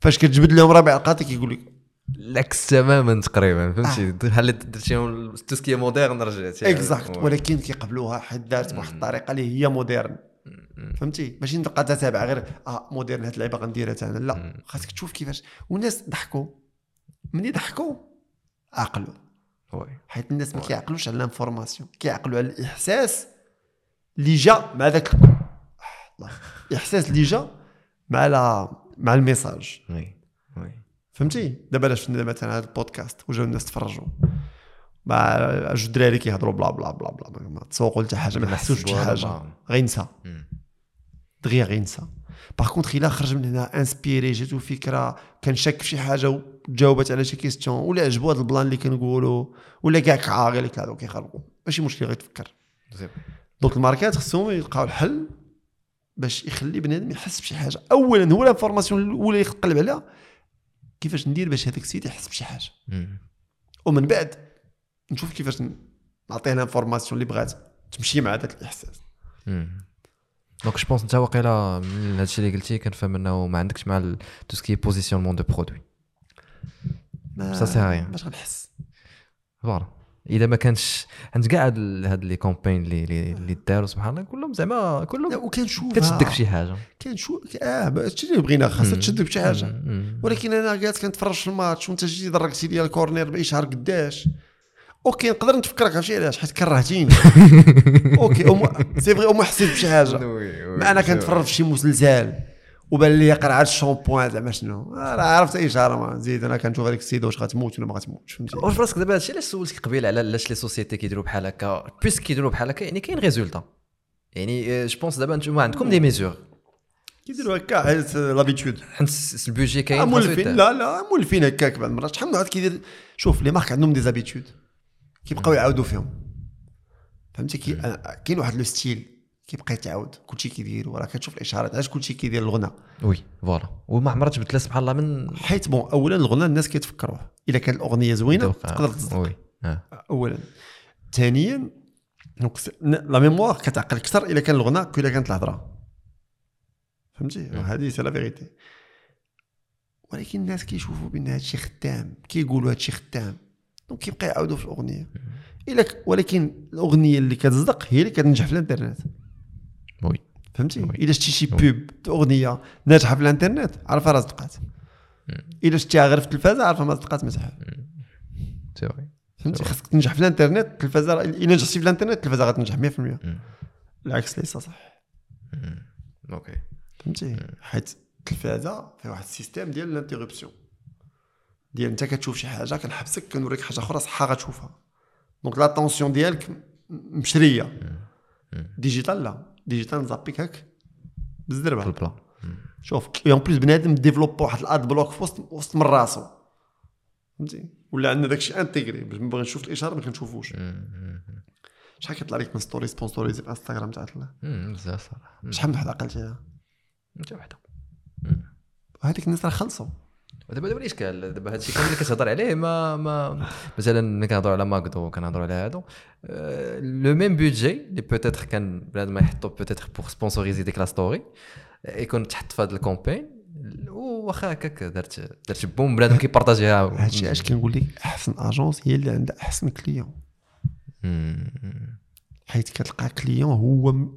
[SPEAKER 2] فاش كتجبد لهم ربيع القاطي كيقول لك
[SPEAKER 1] العكس تماما تقريبا فهمتي؟ بحال درتيهم tout ce qui moderne رجعتي
[SPEAKER 2] exact ولكن كيقبلوها حيت دارت بواحد الطريقة اللي هي moderne. فهمتي؟ ماشي نبقى تتابع غير آه moderne هاد اللعيبة غنديرها حتى أنا. لا خاصك تشوف كيفاش. والناس ضحكوا. ملي ضحكوا. عقلوا. حيت الناس ما كيعقلوش على ال information. كيعقلوا على الإحساس اللي جا مع ذاك الاحساس اللي جا مع لا مع ال
[SPEAKER 1] message. oui oui.
[SPEAKER 2] فهمتي؟ دابا علاش درنا مثلا هذا البودكاست وجاو الناس تفرجوا. مع جوج دراري كيهضروا bla bla bla bla ما تسوقوا لتا حاجة ما حسوش بشي حاجة. غينسى. دغيا غينسى par contre إلا خرج من هنا inspiré جاتو فكرة كان شاك في شي حاجة وجاوبت على شي question ولا عجبو هذا ال plan اللي كنقولوا ولا كاع كعا قال لك هذا كيخربوا ماشي مشكل غيتفكر
[SPEAKER 1] زين.
[SPEAKER 2] donc الماركات خصهم يلقاو الحل. باش يخلي بنادم يحس بشي حاجة. اولا هو ال information الأولى اللي يقلب عليها. كيفاش ندير باش هذاك السيد يحس بشي
[SPEAKER 1] حاجة.
[SPEAKER 2] ومن بعد نشوف كيفاش نعطيه ال information اللي بغات تمشي مع ذاك
[SPEAKER 1] الإحساس. donc je pense انت واقيلا من هادشي اللي قلتي كنفهم إنه ما عندكش مع tout ce qui positionnement
[SPEAKER 2] de
[SPEAKER 1] produit sert à rien.
[SPEAKER 2] باش غنحس.
[SPEAKER 1] voilà إذا ما كانش عند كاع هاد ال- هاد les campagnes اللي اللي اللي داروا سبحان الله كلهم زعما كلهم
[SPEAKER 2] وكنشوف
[SPEAKER 1] كتشدك في شي حاجة.
[SPEAKER 2] كنشوف آه هادشي اللي بغينا خاصها. تشدك بشي
[SPEAKER 1] حاجة.
[SPEAKER 2] ولكن أنا قاعد كنتفرج في الماتش وأنت جيتي دركتي لي ال corner باشهار قداش. OK نقدر نتفكرك عرفتي علاش؟ حيت كرهتيني. OK. c'est vrai أم حسيت بشي حاجة. ما أنا كنتفرج في شي مسلسل. وبان لي قرعه الشامبوان زعما شنو. راه عرفت أي اشاره ما زيد أنا كنشوف هذيك السيدة واش غتموت ولا ما غتموتش فهمتي؟
[SPEAKER 1] واش براسك دابا هادشي علاش سولتك قبيل على علاش les sociétés كيديروا بحال هكا؟ puisque كيديروا بحال هكا يعني كاين résultat. يعني je pense دابا نتوما عندكم des mesures
[SPEAKER 2] كيديروا هكا حيت l'habitude
[SPEAKER 1] حيت ال budget كاين
[SPEAKER 2] آه، مولفين. لا لا مولفين هكاك بعض المرات. شحال من واحد كيدير شوف les marques عندهم des habitudes كيبقاو يعاودوا فيهم. فهمتي؟ كاين واحد le style. كيبقى يتعاود كلشي كيدير وراه كتشوف الاشهارات علاش كلشي كيدير الغنى
[SPEAKER 1] oui voilà. وما عمرها تبدل سبحان الله من
[SPEAKER 2] حيت bon اولا الغنى الناس كيتفكروه إلا كانت الأغنية زوينة تقدر تصدق.
[SPEAKER 1] oui آه.
[SPEAKER 2] اولا. ثانيا donc la mémoire كتعقل أكثر إلا كان الغنى إلا كانت الهضرة. فهمتي؟ هذه c'est la vérité. ولكن الناس كيشوفوا بأن هادشي خدام كيقولوا هادشي خدام donc كيبقى يعاودوا في الأغنية. إلا. ولكن الأغنية اللي كتصدق هي اللي كتنجح في
[SPEAKER 1] الإنترنت.
[SPEAKER 2] فهمتي. الا شتي شي pub أغنية ناجحة في الإنترنت عرفها راه صدقات الا شتيها غير في التلفازة عرفها ما صدقات
[SPEAKER 1] c'est oui.
[SPEAKER 2] فهمتي؟ خاصك تنجح في الإنترنت التلفازة إلا نجحتي في الإنترنت التلفازة غتنجح 100%
[SPEAKER 1] مم.
[SPEAKER 2] العكس ليس صح
[SPEAKER 1] OK.
[SPEAKER 2] فهمتي؟ حيت التلفازة فيها واحد ال système ديال ال interruption ديال انت كتشوف شي حاجة كنحبسك كنوريك حاجة أخرى صحة غتشوفها. donc l'attention ديالك مشرية. digital لا. digital نزابيك هاك
[SPEAKER 1] في
[SPEAKER 2] بالزربه
[SPEAKER 1] البلان
[SPEAKER 2] شوف en plus بنادم développe واحد ال ad block في وسط وسط من راسو فهمتي ولا عندنا داكشي intégré باش نبغي نشوف الاشاره ما كنشوفوش شحال كيطلع لك من story sponsorisée في انستغرام تاع الله
[SPEAKER 1] بزاف صراحة
[SPEAKER 2] شحال من واحد عقلتيها
[SPEAKER 1] انت وحده
[SPEAKER 2] وهذيك الناس راه خلصوا
[SPEAKER 1] ودابا دابا الاشكال دابا هادشي كامل اللي كتهضر عليه ما ما مثلا ملي كنهضروا على ماكدو كنهضروا على هادو le même budget اللي peut-être كان بنادم ما يحطو peut-être pour sponsoriser ديك la story آه، يكون تحط في هاد ال campagne واخا هكاك درت درت boum بنادم كيبارطاجيها.
[SPEAKER 2] هادشي علاش كنقول لك أحسن agence هي اللي عندها أحسن
[SPEAKER 1] client.
[SPEAKER 2] حيت كتلقى client هو من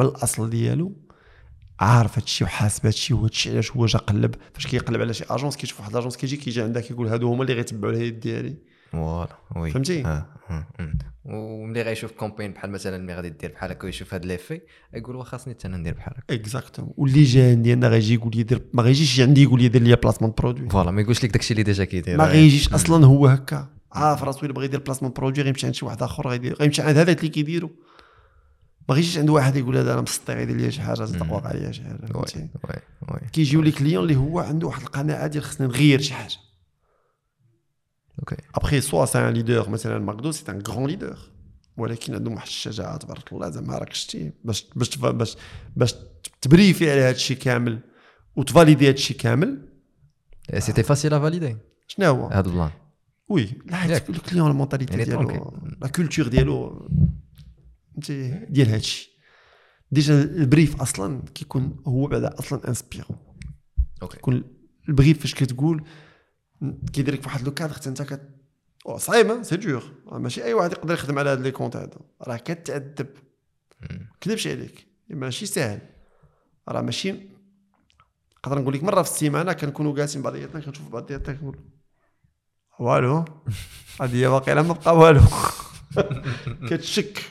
[SPEAKER 2] الأصل ديالو. عارف هادشي وحاسب هادشي وهادشي علاش هو جا قلب. فاش كيقلب على شي agence كيشوف واحد ال agence كيجي كيجي عندها كيقول هادو هما اللي غيتبعوا l'idée ديالي
[SPEAKER 1] voilà oui.
[SPEAKER 2] فهمتي؟
[SPEAKER 1] آه، آه، آه. وملي غيشوف campagne بحال مثلا ملي غادي دير بحال هكا ويشوف هاد l'effet يقول واخا خاصني حتى أنا ندير بحال هكا.
[SPEAKER 2] exactement واللي جا عندي غيجي يقول لي دير ما غيجيش عندي يقول لي دير لي placement produit
[SPEAKER 1] voilà ما يقولش لك داكشي اللي déjà كيدير.
[SPEAKER 2] ما غيجيش أصلا هو هكا. عارف راسو إلا بغى يدير placement produit غيمشي عند شي واحد آخر غيمشي عند هذاك اللي كيديرو. ما غيجيش عند واحد يقول هذا أنا مسطي غيدير لي شي حاجة صدق واقع لي شي
[SPEAKER 1] حاجة
[SPEAKER 2] فهمتي؟ كيجيو لي client اللي هو عنده واحد القناعة ديال خصني نغير شي حاجة.
[SPEAKER 1] OK.
[SPEAKER 2] après soit c'est un leader مثلا ماكدو c'est un grand leader ولكن عندهم واحد الشجاعة تبارك الله زعما راك شتي باش باش باش باش تبريفي على هذا الشيء كامل وتفاليدي هذا الشيء كامل.
[SPEAKER 1] c'était facile à valider
[SPEAKER 2] شنو هو؟
[SPEAKER 1] هذا البلان.
[SPEAKER 2] oui لا ال client ال
[SPEAKER 1] mentalité
[SPEAKER 2] ديالو. la culture ديالو. فهمتي ديال هذا الشيء déjà ال brief أصلا كيكون هو بعدا أصلا inspirant
[SPEAKER 1] OK.
[SPEAKER 2] كون ال brief فاش كتقول كيديرك في واحد le cadre حتى انت كت أو صعيب c'est dur ماشي أي واحد يقدر يخدم على هاد les comptes هادو. راه كتعذب. كذبش عليك. ماشي ساهل. راه ماشي نقدر نقول لك مرة في السيمانة كنكونوا جالسين بعضياتنا كنشوف بعضياتنا كنقول والو؟ هذه باقي ما بقى والو. كتشك.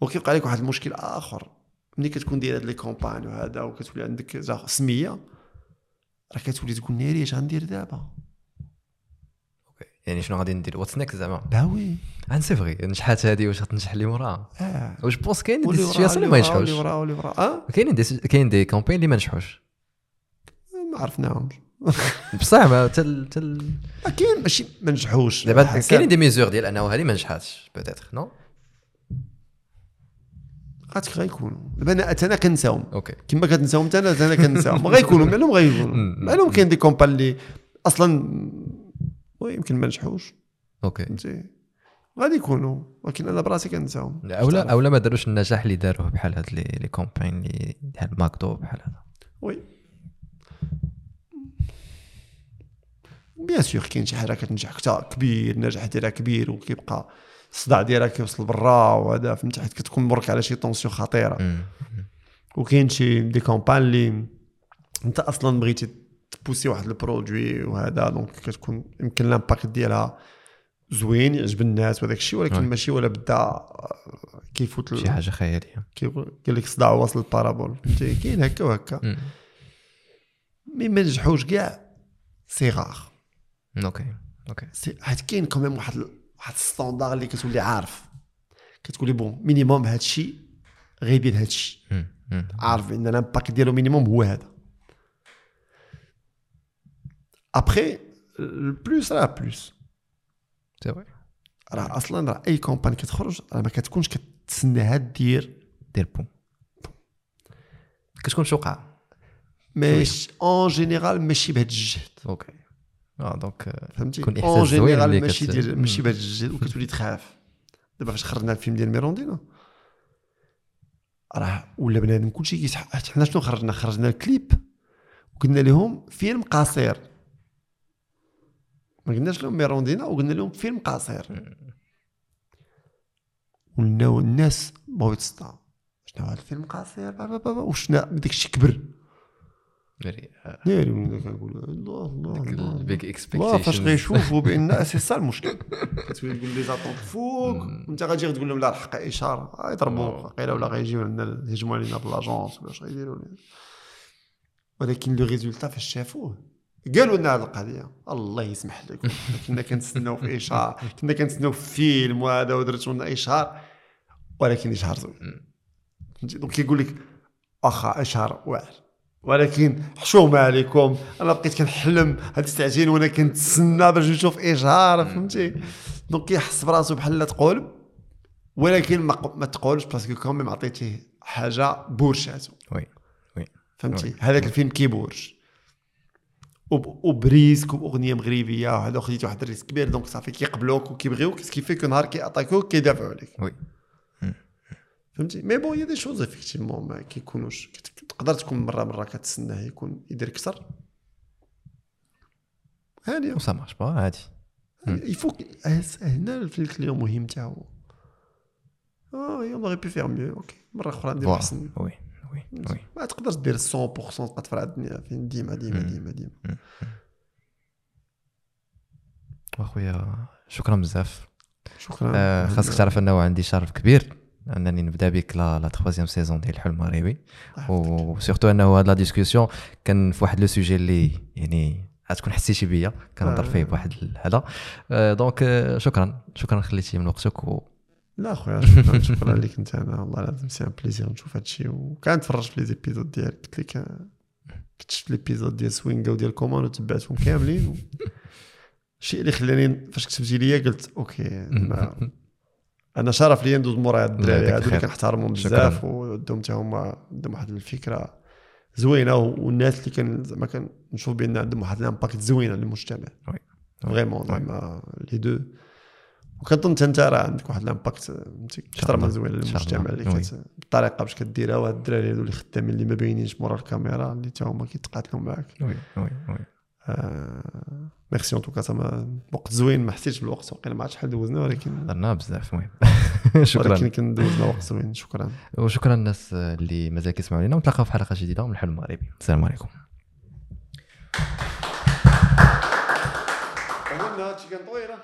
[SPEAKER 2] وكيبقى عليك واحد المشكل آخر. ملي كتكون داير هاد les campagnes وهذا وكتولي عندك زعما سمية راه كتولي تقول ناري اش غندير دابا؟
[SPEAKER 1] يعني شنو غادي ندير؟ what's next زعما؟
[SPEAKER 2] bah oui.
[SPEAKER 1] hein c'est vrai نجحات هذه واش غتنجح اللي وراها
[SPEAKER 2] آه.
[SPEAKER 1] واش pense كاين
[SPEAKER 2] des
[SPEAKER 1] situations اللي ما ينجحوش.
[SPEAKER 2] وراه آه.
[SPEAKER 1] كاينين des كاين des campagnes اللي ما نجحوش.
[SPEAKER 2] ما عرفناهمش.
[SPEAKER 1] بصح ما تل تل
[SPEAKER 2] ما كاين ماشي ما نجحوش.
[SPEAKER 1] دابا كاينين des mesure ديال أنه هذه ما نجحاتش peut-être non
[SPEAKER 2] غاتك غيكونوا. دابا أنا أنا كنساهم.
[SPEAKER 1] OK.
[SPEAKER 2] كما كتنساهم انت أنا أنا كنساهم. غيكونوا معلوم غيكونوا. معلوم كاين des campagnes اللي أصلا oui يمكن ما نجحوش.
[SPEAKER 1] OK.
[SPEAKER 2] فهمتي؟ غادي يكونوا ولكن أنا براسي كنساهم.
[SPEAKER 1] اولا أولا ما داروش النجاح اللي داروه بحال هاد les campagnes اللي بحال ماكدو بحال هذا.
[SPEAKER 2] oui. bien sûr كاين شي حاجة كتنجح كبير النجاح ديالها كبير وكيبقى الصداع ديالها كيوصل برا وهذا فهمتي حيت كتكون مرك على شي tension
[SPEAKER 1] خطيرة.
[SPEAKER 2] وكاين شي des campagnes اللي انت أصلا بغيتي تبوسي واحد ال produit وهذا donc كتكون يمكن l'impact ديالها زوين يعجب الناس وهذاك الشيء ولكن
[SPEAKER 1] oui.
[SPEAKER 2] ماشي ولا بدا آه، كيفوت
[SPEAKER 1] شي حاجة خيالية.
[SPEAKER 2] كيقول قال لك صداع واصل ال parabole. فهمتي؟ كاين هكا وهكا. mais ما نجحوش كاع c'est
[SPEAKER 1] rare OK
[SPEAKER 2] OK. حيت كاين quand même واحد واحد ال standard اللي كتولي عارف. كتقولي bon minimum هذا الشيء غيدير هذا الشيء. عارف إن ال impact ديالو minimum هو هذا. après ال plus راه plus
[SPEAKER 1] c'est vrai
[SPEAKER 2] راه أصلا راه أي campagne كتخرج راه ما كتكونش كتسناها دير.
[SPEAKER 1] دير boum كتكون شوقعه
[SPEAKER 2] ماشي en général ماشي بهذا الجهد.
[SPEAKER 1] OK آه donc آه،
[SPEAKER 2] فهمتي؟
[SPEAKER 1] en
[SPEAKER 2] général ماشي ديال ماشي. بهذا الجهد وكتولي تخاف. دابا فاش خرجنا الفيلم ديال ميروندينا راه ولا بنادم كلشي كيسح حيت حنا شنو خرجنا؟ خرجنا الكليب وقلنا لهم فيلم قصير. ما قلناش لهم ميروندينا وقلنا لهم فيلم قصير. ولناو الناس بغاو يتصدعوا شنو هذا الفيلم قصير؟ با- با- با- با، وشنا داك الشيء كبر.
[SPEAKER 1] فيري آه،
[SPEAKER 2] ناري ولا كنقول الله الله الله. الله
[SPEAKER 1] اكسبكتيشن
[SPEAKER 2] فاش غيشوفوا بأن سي سا المشكل. كتولي تقول لي زاتونت فوق. وانت غادي تقول لهم لا الحق إشارة. غيضربوا
[SPEAKER 1] واو.
[SPEAKER 2] قيله ولا غيجيو لنا يهجموا علينا بالاجونس ولا اش غيديروا لنا ولكن لو ريزولتا فاش شافوه قالوا لنا هذه القضية. الله يسمح لكم. كنا كنتسناو في اشهار كنا كنتسناو في فيلم وهذا ودرتوا لنا اشهار ولكن اشهار زوين. donc كيقول لك واخا اشهار واعر. ولكن حشومه عليكم. أنا بقيت كنحلم هاد الساعتين وأنا كنتسنى باش نشوف إشهار فهمتي؟ donc كيحس براسو بحال لا تقول ولكن ما, ما تقولش parce que quand même عطيتيه حاجة بورشاتو
[SPEAKER 1] oui oui
[SPEAKER 2] فهمتي. هذاك الفيلم كيبورش. وب- و presque وأغنية مغربية وهذا خديتي واحد ال risque كبير donc صافي كيقبلوك وكيبغيوك ce qui fait que نهار كيعطيكوك كيدافعوا عليك.
[SPEAKER 1] oui.
[SPEAKER 2] فهمتي؟ مي بون هي دي شوز افيكتيفمون ما كيكونوش تقدر تكون مرة مرة كتسناه يكون يدير أكثر؟ هانيه
[SPEAKER 1] وسا مارش با عادي.
[SPEAKER 2] يفوك هنا في الكليون مهم تاعو. آه يلا غي بي فيغ ميو. أوكي. مرة أخرى ندير. أحسن.
[SPEAKER 1] وي وي وي.
[SPEAKER 2] ما تقدرش دير 100% تبقى تفرع الدنيا. فين؟ ديما ديما. ديما ديما.
[SPEAKER 1] أخويا شكرا بزاف.
[SPEAKER 2] شكرا.
[SPEAKER 1] آه، خاصك تعرف أنه عندي شرف كبير. انني نبدا بك la la troisième saison ديال الحلم المغربي و surtout انه هاد la discussion كان في واحد le sujet اللي يعني غتكون حسيتي بيا كنهضر فيه بواحد هذا. آه، donc آه، شكرا. شكرا خليتي من وقتك و
[SPEAKER 2] لا خويا شكرا شكرا لك أنت أنا والله العظيم c'est un plaisir نشوف هادشي وكنتفرج في les épisodes ديالك قلت لك آه، كنت شفت l'épisode ديال سوينغا وديال كومان وتبعتهم كاملين. الشيء اللي خلاني فاش كتبتي ليا قلت OK أنا شرف ليا ندوز مورا هاد الدراري هادو. كنحترمهم. بزاف وعندهم حتى هما عندهم واحد الفكرة زوينة والناس اللي كان زعما كنشوف بأن عندهم واحد ال impact زوين على المجتمع
[SPEAKER 1] oui.
[SPEAKER 2] oui.
[SPEAKER 1] vraiment.
[SPEAKER 2] زعما les deux وكنظن حتى انت راه عندك واحد ال
[SPEAKER 1] impact الله.
[SPEAKER 2] محترمه زوين للمجتمع. اللي. كت... بالطريقة باش كديرها وهاد الدراري هادو اللي خدامين اللي ما باينينش مورا الكاميرا اللي حتى هما كيتقاتلوا معاك
[SPEAKER 1] oui oui oui
[SPEAKER 2] آه... merci en tout cas زعما وقت زوين ما حسيتش بالوقت وقيلا ما عرفتش شحال دوزنا ولكن
[SPEAKER 1] هضرنا بزاف المهم.
[SPEAKER 2] ولكن
[SPEAKER 1] شكرا
[SPEAKER 2] كان دوزنا وقت زوين شكرا.
[SPEAKER 1] وشكرا الناس اللي مازال كيسمعوا لينا. ونتلاقاو في حلقة جديدة من الحلم المغربي السلام عليكم.
[SPEAKER 2] قلنا هادشي كان طويله